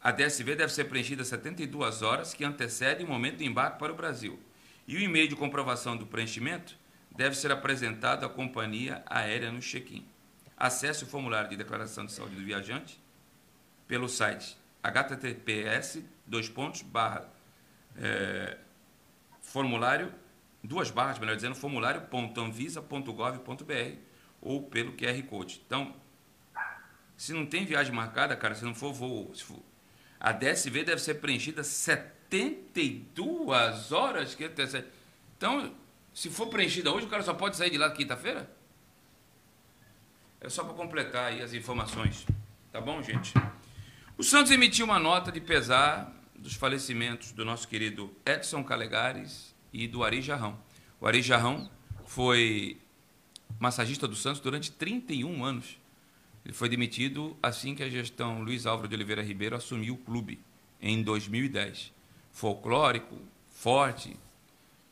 [SPEAKER 1] A DSV deve ser preenchida 72 horas que antecedem o momento do embarque para o Brasil. E o e-mail de comprovação do preenchimento deve ser apresentado à companhia aérea no check-in. Acesse o formulário de declaração de saúde do viajante pelo site https dois pontos barra é, formulário duas barras melhor dizendo formulário.anvisa.gov.br ou pelo QR Code. Então, se não tem viagem marcada, cara, se não for voo, for, a DSV deve ser preenchida 72 horas. Que então, se for preenchida hoje, o cara só pode sair de lá quinta-feira? É só para completar aí as informações. Tá bom, gente? O Santos emitiu uma nota de pesar dos falecimentos do nosso querido Edson Calegares e do Ari Jarrão. O Ari Jarrão foi massagista do Santos durante 31 anos. Ele foi demitido assim que a gestão Luiz Álvaro de Oliveira Ribeiro assumiu o clube, em 2010. Folclórico, forte,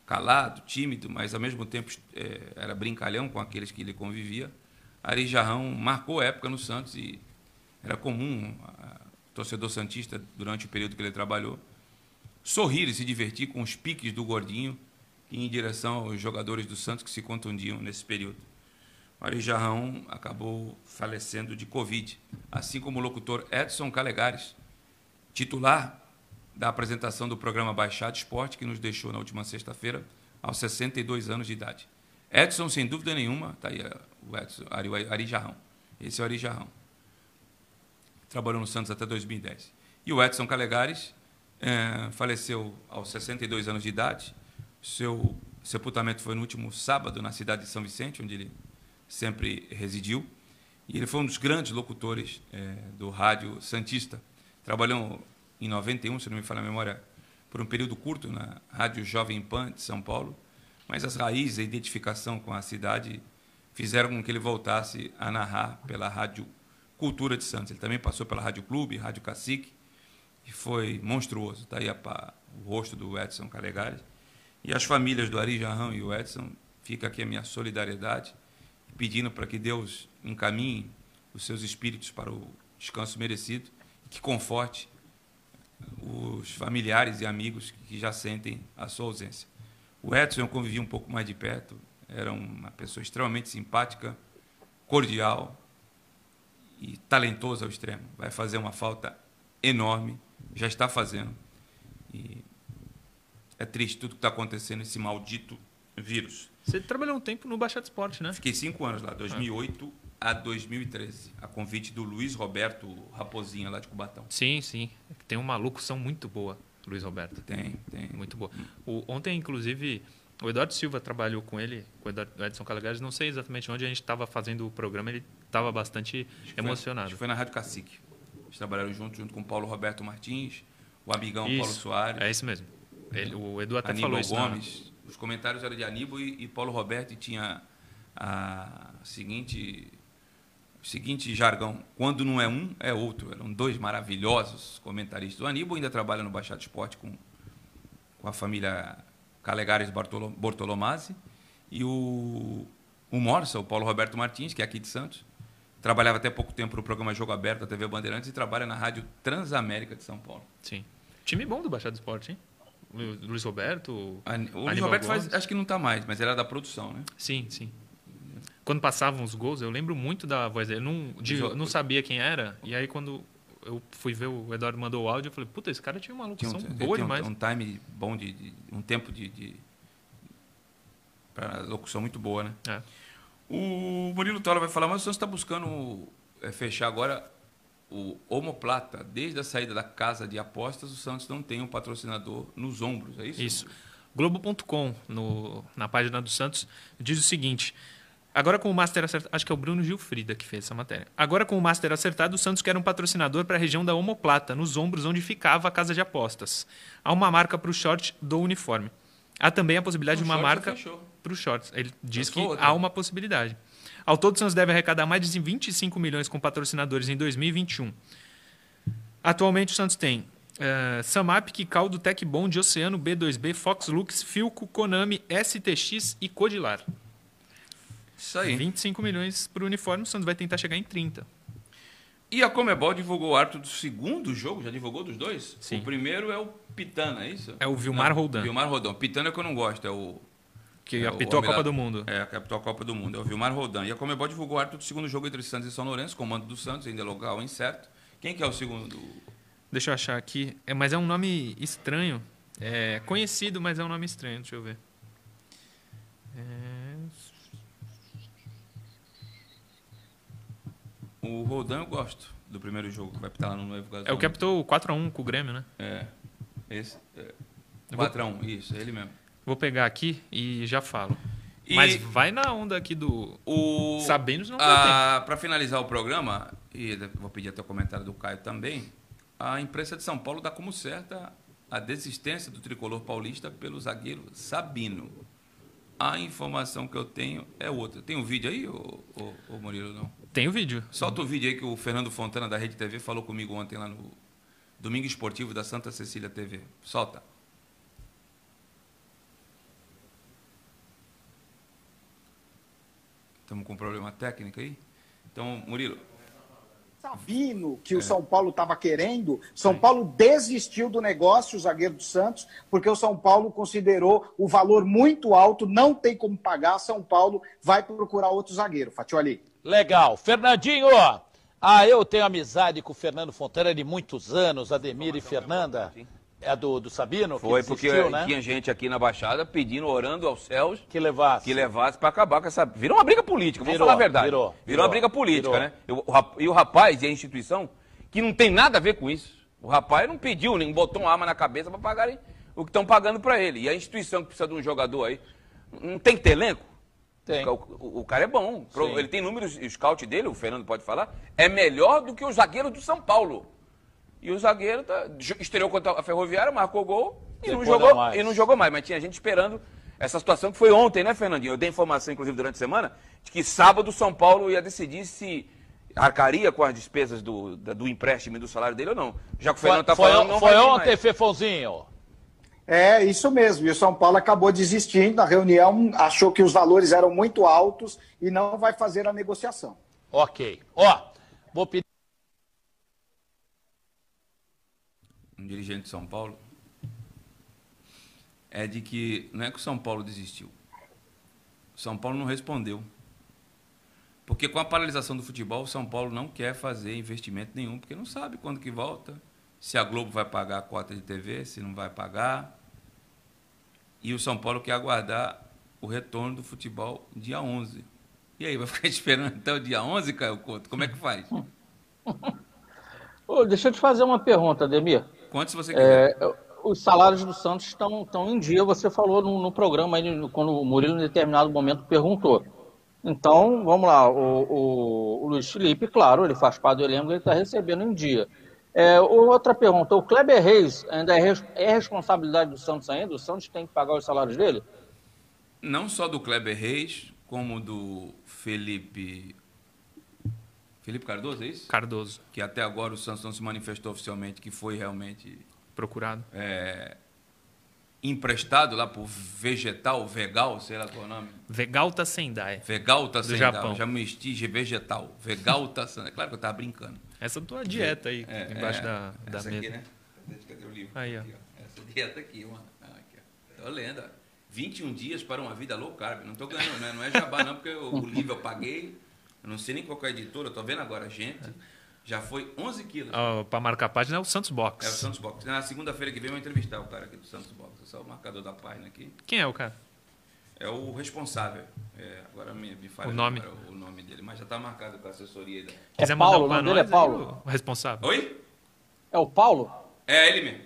[SPEAKER 1] calado, tímido, mas ao mesmo tempo é, era brincalhão com aqueles que ele convivia. Ari Jarrão marcou época no Santos e era comum a, torcedor santista durante o período que ele trabalhou sorrir e se divertir com os piques do gordinho em direção aos jogadores do Santos que se contundiam nesse período. Ari Jarrão acabou falecendo de Covid, assim como o locutor Edson Calegares, titular da apresentação do programa Baixado Esporte, que nos deixou na última sexta-feira, aos 62 anos de idade. Edson, sem dúvida nenhuma, está aí o Edson, Ari, Ari Jarrão. Esse é o Ari Jarrão. Trabalhou no Santos até 2010. E o Edson Calegares é, faleceu aos 62 anos de idade. Seu sepultamento foi no último sábado, na cidade de São Vicente, onde ele sempre residiu. E ele foi um dos grandes locutores é, do rádio Santista. Trabalhou em 91, se não me falha a memória, por um período curto na Rádio Jovem Pan de São Paulo, mas as raízes, a identificação com a cidade fizeram com que ele voltasse a narrar pela Rádio Cultura de Santos. Ele também passou pela Rádio Clube, Rádio Cacique, e foi monstruoso. Está aí a, o rosto do Edson Calegares. E as famílias do Ari Jarrão e o Edson, fica aqui a minha solidariedade, pedindo para que Deus encaminhe os seus espíritos para o descanso merecido e que conforte os familiares e amigos que já sentem a sua ausência. O Edson eu convivi um pouco mais de perto, era uma pessoa extremamente simpática, cordial e talentoso ao extremo. Vai fazer uma falta enorme, já está fazendo. E é triste tudo que está acontecendo, esse maldito vírus.
[SPEAKER 2] Você trabalhou um tempo no Baixada Esporte, né?
[SPEAKER 1] Fiquei cinco anos lá, 2008 a 2013, a convite do Luiz Roberto Raposinha, lá de Cubatão.
[SPEAKER 2] Sim, sim. Tem uma locução muito boa, Luiz Roberto.
[SPEAKER 1] Tem, tem.
[SPEAKER 2] Muito boa. O, ontem, inclusive, o Eduardo Silva trabalhou com ele, com o Edson Calagares, não sei exatamente onde a gente estava fazendo o programa, ele estava bastante emocionado.
[SPEAKER 1] Foi, foi na Rádio Cacique. Eles trabalharam junto, junto com o Paulo Roberto Martins, o amigão isso, Paulo Soares.
[SPEAKER 2] É isso mesmo. Ele, o Edu até
[SPEAKER 1] Aníbal
[SPEAKER 2] falou isso.
[SPEAKER 1] Gomes. Na... Os comentários eram de Aníbal e, e Paulo Roberto e tinha a seguinte seguinte jargão: quando não é um, é outro. Eram dois maravilhosos comentaristas. O Aníbal ainda trabalha no Baixado Esporte com, com a família Calegares Bortolomazzi. E o, o Morsa, o Paulo Roberto Martins, que é aqui de Santos, trabalhava até pouco tempo no programa Jogo Aberto da TV Bandeirantes e trabalha na Rádio Transamérica de São Paulo.
[SPEAKER 2] Sim. Time bom do Baixado Esporte, hein? Luiz Roberto.
[SPEAKER 1] O, o Luiz Roberto faz, acho que não está mais, mas era da produção, né?
[SPEAKER 2] Sim, sim quando passavam os gols, eu lembro muito da voz dele. Eu não, de, eu não sabia quem era. E aí, quando eu fui ver, o Eduardo mandou o áudio, eu falei, puta, esse cara tinha uma locução tinha um, boa demais.
[SPEAKER 1] Um, um time bom, de, de um tempo de, de para locução muito boa, né?
[SPEAKER 2] É.
[SPEAKER 1] O Murilo Tola vai falar, mas o Santos está buscando é, fechar agora o Homoplata. Desde a saída da casa de apostas, o Santos não tem um patrocinador nos ombros, é isso?
[SPEAKER 2] Isso. Globo.com, na página do Santos, diz o seguinte... Agora com o Master acertado, acho que é o Bruno Gilfrida que fez essa matéria. Agora com o Master acertado, o Santos quer um patrocinador para a região da omoplata, nos ombros onde ficava a casa de apostas. Há uma marca para o short do uniforme. Há também a possibilidade o de uma marca para os shorts. Ele diz que outra. há uma possibilidade. Ao todo, o Santos deve arrecadar mais de 25 milhões com patrocinadores em 2021. Atualmente, o Santos tem uh, Samap, Kikal, Tech Bond, Oceano, B2B, Fox Lux, Filco, Konami, STX e Codilar.
[SPEAKER 1] Isso aí.
[SPEAKER 2] 25 milhões para o uniforme, o Santos vai tentar chegar em 30.
[SPEAKER 1] E a Comebol divulgou o árbitro do segundo jogo, já divulgou dos dois?
[SPEAKER 2] Sim.
[SPEAKER 1] O primeiro é o Pitana, é isso?
[SPEAKER 2] É o Vilmar Roldan.
[SPEAKER 1] Vilmar Roldan. Pitana é que eu não gosto, é o...
[SPEAKER 2] Que é apitou a Copa do Mundo.
[SPEAKER 1] É, que apitou a Copa do Mundo, é o Vilmar Roldan. E a Comebol divulgou o árbitro do segundo jogo entre Santos e São Lourenço, comando do Santos, ainda é local incerto. Quem que é o segundo?
[SPEAKER 2] Deixa eu achar aqui. É, mas é um nome estranho. É conhecido, mas é um nome estranho. Deixa eu ver. É...
[SPEAKER 1] O Rodan eu gosto do primeiro jogo que vai pitar lá no Novo Gasol.
[SPEAKER 2] É o que apitou 4x1 com o Grêmio, né?
[SPEAKER 1] É. Esse. É. 4x1, isso, é ele mesmo.
[SPEAKER 2] Vou pegar aqui e já falo. E Mas vai na onda aqui do.
[SPEAKER 1] O,
[SPEAKER 2] Sabendo não
[SPEAKER 1] Para finalizar o programa, e vou pedir até o comentário do Caio também, a imprensa de São Paulo dá como certa a desistência do tricolor paulista pelo zagueiro Sabino. A informação que eu tenho é outra. Tem um vídeo aí, ô, ô, ô Murilo, não?
[SPEAKER 2] Tem o vídeo.
[SPEAKER 1] Solta o vídeo aí que o Fernando Fontana da Rede TV falou comigo ontem lá no Domingo Esportivo da Santa Cecília TV. Solta. Estamos com um problema técnico aí? Então, Murilo.
[SPEAKER 4] Sabino que é. o São Paulo estava querendo, São Paulo desistiu do negócio, o zagueiro do Santos, porque o São Paulo considerou o valor muito alto, não tem como pagar, São Paulo vai procurar outro zagueiro. Fatioli.
[SPEAKER 5] Legal. Fernandinho, ah, eu tenho amizade com o Fernando Fontana de muitos anos, Ademir e Fernanda. É a do, do Sabino?
[SPEAKER 1] Foi, porque né? tinha gente aqui na Baixada pedindo, orando aos céus.
[SPEAKER 5] Que levasse.
[SPEAKER 1] Que levasse para acabar com essa. Virou uma briga política, vamos falar a verdade. Virou. Virou, virou uma briga política, virou. né? E o rapaz e a instituição, que não tem nada a ver com isso. O rapaz não pediu, nem botou uma arma na cabeça para pagarem o que estão pagando para ele. E a instituição que precisa de um jogador aí, não tem que ter elenco?
[SPEAKER 5] Tem.
[SPEAKER 1] O, o, o cara é bom. Sim. Ele tem números, o scout dele, o Fernando pode falar, é melhor do que o zagueiro do São Paulo. E o zagueiro tá, estreou contra a Ferroviária, marcou gol e não, jogou, e não jogou mais. Mas tinha gente esperando essa situação que foi ontem, né, Fernandinho? Eu dei informação, inclusive, durante a semana, de que sábado o São Paulo ia decidir se arcaria com as despesas do, do empréstimo e do salário dele ou não. Já que o Fernando está falando, não
[SPEAKER 5] Foi ontem, Fefonzinho.
[SPEAKER 4] É, isso mesmo. E o São Paulo acabou desistindo na reunião, achou que os valores eram muito altos e não vai fazer a negociação.
[SPEAKER 5] Ok. Ó, vou pedir.
[SPEAKER 1] Um dirigente de São Paulo é de que não é que o São Paulo desistiu. O São Paulo não respondeu. Porque com a paralisação do futebol, o São Paulo não quer fazer investimento nenhum, porque não sabe quando que volta, se a Globo vai pagar a cota de TV, se não vai pagar. E o São Paulo quer aguardar o retorno do futebol dia 11. E aí, vai ficar esperando até o dia 11, Caio Couto? Como é que faz?
[SPEAKER 3] oh, deixa eu te fazer uma pergunta, Ademir.
[SPEAKER 1] Você quiser.
[SPEAKER 3] É, os salários do Santos estão, estão em dia, você falou no, no programa, aí, quando o Murilo, em determinado momento, perguntou. Então, vamos lá, o, o, o Luiz Felipe, claro, ele faz parte do elenco, ele está recebendo em dia. É, outra pergunta, o Kleber Reis ainda é, é, responsabilidade do Santos ainda? O Santos tem que pagar os salários dele?
[SPEAKER 1] Não só do Kleber Reis, como do Felipe... Felipe Cardoso, é isso?
[SPEAKER 2] Cardoso.
[SPEAKER 1] Que até agora o Santos não se manifestou oficialmente que foi realmente...
[SPEAKER 2] Procurado.
[SPEAKER 1] É, emprestado lá por Vegetal, Vegal, sei lá qual é o nome.
[SPEAKER 2] Vegalta Sendai.
[SPEAKER 1] Vegalta Sendai. Japão. Já me estige vegetal. Vegalta Sendai. Claro que eu tava brincando.
[SPEAKER 2] Essa tua dieta aí, é, embaixo é, da, da
[SPEAKER 1] essa
[SPEAKER 2] mesa.
[SPEAKER 1] aqui, né? Cadê o livro?
[SPEAKER 2] Aí, ó.
[SPEAKER 1] Aqui, ó. Essa dieta aqui, uma. Ah, aqui, ó. Tô lendo, ó. 21 dias para uma vida low carb. Não tô ganhando, né? Não é jabá não, porque o livro eu paguei. Eu não sei nem qual é a editora, eu tô vendo agora, gente. Já foi 11 quilos.
[SPEAKER 2] Oh, para marcar a página é o Santos Box.
[SPEAKER 1] É o Santos Box. Na segunda-feira que vem eu vou entrevistar o cara aqui do Santos Box. É só o marcador da página aqui.
[SPEAKER 2] Quem é o cara?
[SPEAKER 1] É o responsável. É, agora me, me
[SPEAKER 2] fala o nome.
[SPEAKER 1] o nome dele, mas já está marcado com a assessoria. Da...
[SPEAKER 3] É Paulo, o nome dele é Paulo.
[SPEAKER 2] O responsável.
[SPEAKER 1] Oi?
[SPEAKER 3] É o Paulo?
[SPEAKER 1] É ele mesmo.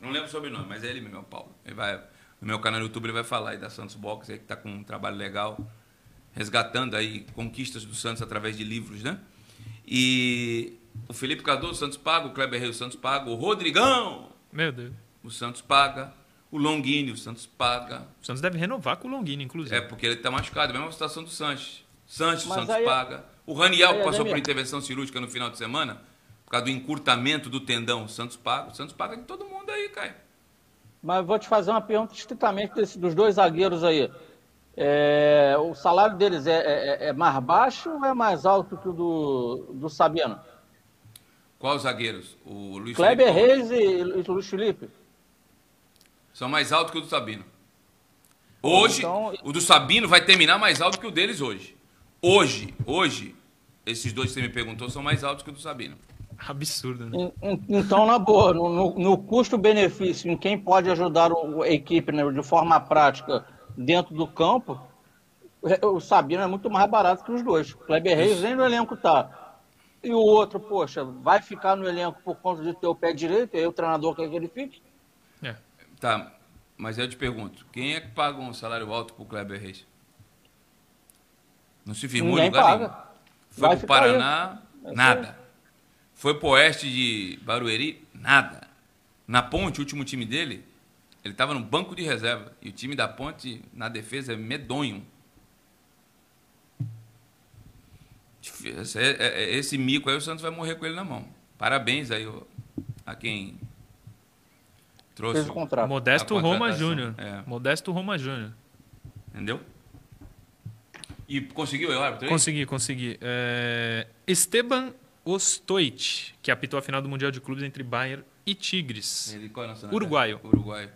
[SPEAKER 1] Não lembro o sobrenome, mas é ele mesmo, é o Paulo. Ele vai, no meu canal no YouTube ele vai falar aí da Santos Box, aí, que está com um trabalho legal, resgatando aí conquistas do Santos através de livros, né? E o Felipe Cardoso, o Santos paga, o Kleber Reis, o Santos paga, o Rodrigão.
[SPEAKER 2] Meu Deus.
[SPEAKER 1] O Santos paga. O Longini, o Santos paga.
[SPEAKER 2] O Santos deve renovar com o Longini, inclusive.
[SPEAKER 1] É, porque ele está machucado. A mesma situação do Sanches. Sanches, o Santos aí, é- paga. O Raniel, que passou por intervenção cirúrgica no final de semana, por causa do encurtamento do tendão, o Santos paga. O Santos paga de todo mundo aí, Caio.
[SPEAKER 3] Mas vou te fazer uma pergunta estritamente desse, dos dois zagueiros aí. É, o salário deles é, é, é, mais baixo ou é mais alto que o do, do Sabino?
[SPEAKER 1] Qual os zagueiros? O
[SPEAKER 3] Luiz Kleber Felipe, Reis e, Luiz Felipe.
[SPEAKER 1] São mais altos que o do Sabino. Hoje, então... o do Sabino vai terminar mais alto que o deles hoje. Hoje, hoje, esses dois que você me perguntou são mais altos que o do Sabino.
[SPEAKER 2] Absurdo, né?
[SPEAKER 3] Então, na boa, no, no custo-benefício, em quem pode ajudar a equipe né, de forma prática dentro do campo, o Sabino é muito mais barato que os dois. O Kleber Reis nem no elenco tá. E o outro, poxa, vai ficar no elenco por conta de ter o pé direito, e aí o treinador quer que ele fique?
[SPEAKER 1] É. Tá, mas eu te pergunto, quem é que paga um salário alto pro Kleber Reis? Não se firmou
[SPEAKER 3] Ninguém lugar paga. nenhum.
[SPEAKER 1] Foi vai pro Paraná, aí. É nada. Foi pro oeste de Barueri, nada. Na Ponte, o último time dele, ele estava no banco de reserva. E o time da Ponte, na defesa, é medonho. Esse, é, é, esse mico aí o Santos vai morrer com ele na mão. Parabéns aí a quem trouxe
[SPEAKER 3] Fez o contrato.
[SPEAKER 2] Modesto Roma Júnior. É. Modesto Roma Júnior.
[SPEAKER 1] Entendeu? E conseguiu o árbitro?
[SPEAKER 2] Consegui, consegui. É... Esteban Ostoit, que apitou a final do Mundial de Clubes entre Bayern e Tigres.
[SPEAKER 1] Ele, qual é
[SPEAKER 2] Uruguaio.
[SPEAKER 1] Uruguaio.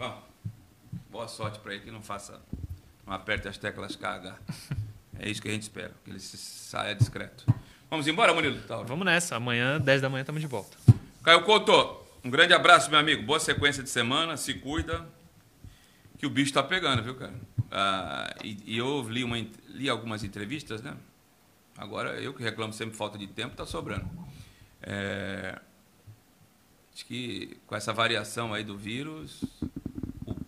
[SPEAKER 1] Bom, boa sorte para ele que não faça. Não aperte as teclas KH. É isso que a gente espera, que ele saia discreto. Vamos embora, Murilo?
[SPEAKER 2] Vamos nessa. Amanhã, 10 da manhã, estamos de volta.
[SPEAKER 1] Caio Couto, Um grande abraço, meu amigo. Boa sequência de semana. Se cuida. Que o bicho tá pegando, viu, cara? Ah, e, e, eu li, uma, li algumas entrevistas, né? Agora, eu que reclamo sempre falta de tempo, tá sobrando. É, acho que com essa variação aí do vírus,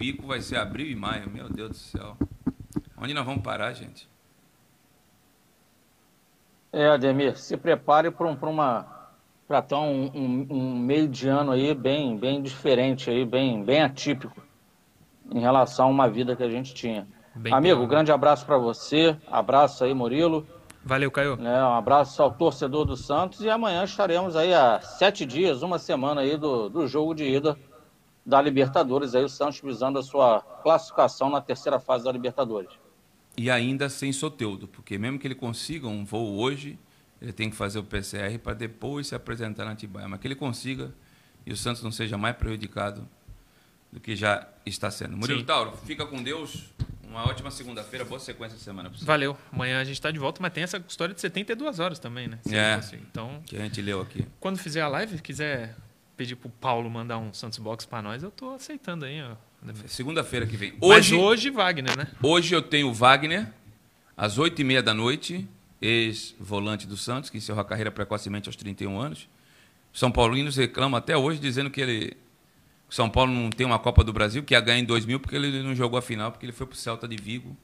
[SPEAKER 1] pico vai ser abril e maio. Meu Deus do céu. Onde nós vamos parar, gente?
[SPEAKER 3] É, Ademir, se prepare para um, uma para estar um, um, um, meio de ano aí bem, bem diferente aí, bem, bem atípico em relação a uma vida que a gente tinha. Bem Amigo, pior. grande abraço para você, abraço aí, Murilo.
[SPEAKER 2] Valeu, Caio.
[SPEAKER 3] É, um abraço ao torcedor do Santos e amanhã estaremos aí há sete dias, uma semana aí do, do jogo de ida da Libertadores, aí o Santos visando a sua classificação na terceira fase da Libertadores.
[SPEAKER 1] E ainda sem Soteudo, porque mesmo que ele consiga um voo hoje, ele tem que fazer o PCR para depois se apresentar na Atibaia. Mas que ele consiga e o Santos não seja mais prejudicado do que já está sendo. Murilo Sim. Tauro, fica com Deus. Uma ótima segunda-feira, boa sequência de semana.
[SPEAKER 2] Valeu. Amanhã a gente está de volta, mas tem essa história de 72 horas também, né?
[SPEAKER 1] é. Assim. Então, que a gente leu aqui.
[SPEAKER 2] Quando fizer a live, quiser pedir pro Paulo mandar um Santos Box para nós, eu tô aceitando aí, ó.
[SPEAKER 1] Segunda-feira que vem.
[SPEAKER 2] Hoje, mas hoje, Wagner, né?
[SPEAKER 1] Hoje eu tenho o Wagner, às oito e meia da noite, ex-volante do Santos, que encerrou a carreira precocemente aos 31 anos. São Paulinos reclamam até hoje, dizendo que ele São Paulo não tem uma Copa do Brasil, que ia ganhar em 2000 porque ele não jogou a final, porque ele foi para o Celta de Vigo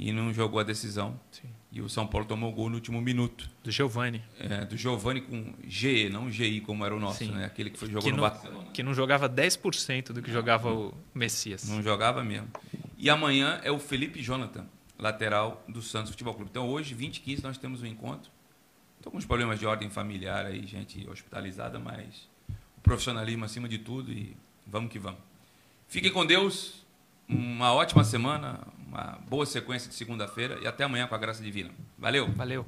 [SPEAKER 1] e não jogou a decisão. Sim. E o São Paulo tomou o gol no último minuto.
[SPEAKER 2] Do Giovani.
[SPEAKER 1] É, do Giovani com GE, não GI como era o nosso, Sim. né? Aquele que foi, jogou que
[SPEAKER 2] no
[SPEAKER 1] não, Barcelona.
[SPEAKER 2] Que não jogava 10% do que não, jogava não, o Messias.
[SPEAKER 1] Não jogava mesmo. E amanhã é o Felipe Jonathan lateral do Santos Futebol Clube. Então, hoje, 20 e 15, nós temos um encontro. Estou com uns problemas de ordem familiar aí, gente hospitalizada, mas o profissionalismo acima de tudo e vamos que vamos. Fiquem com Deus, uma ótima semana, uma boa sequência de segunda-feira e até amanhã com a graça divina. Valeu.
[SPEAKER 2] Valeu.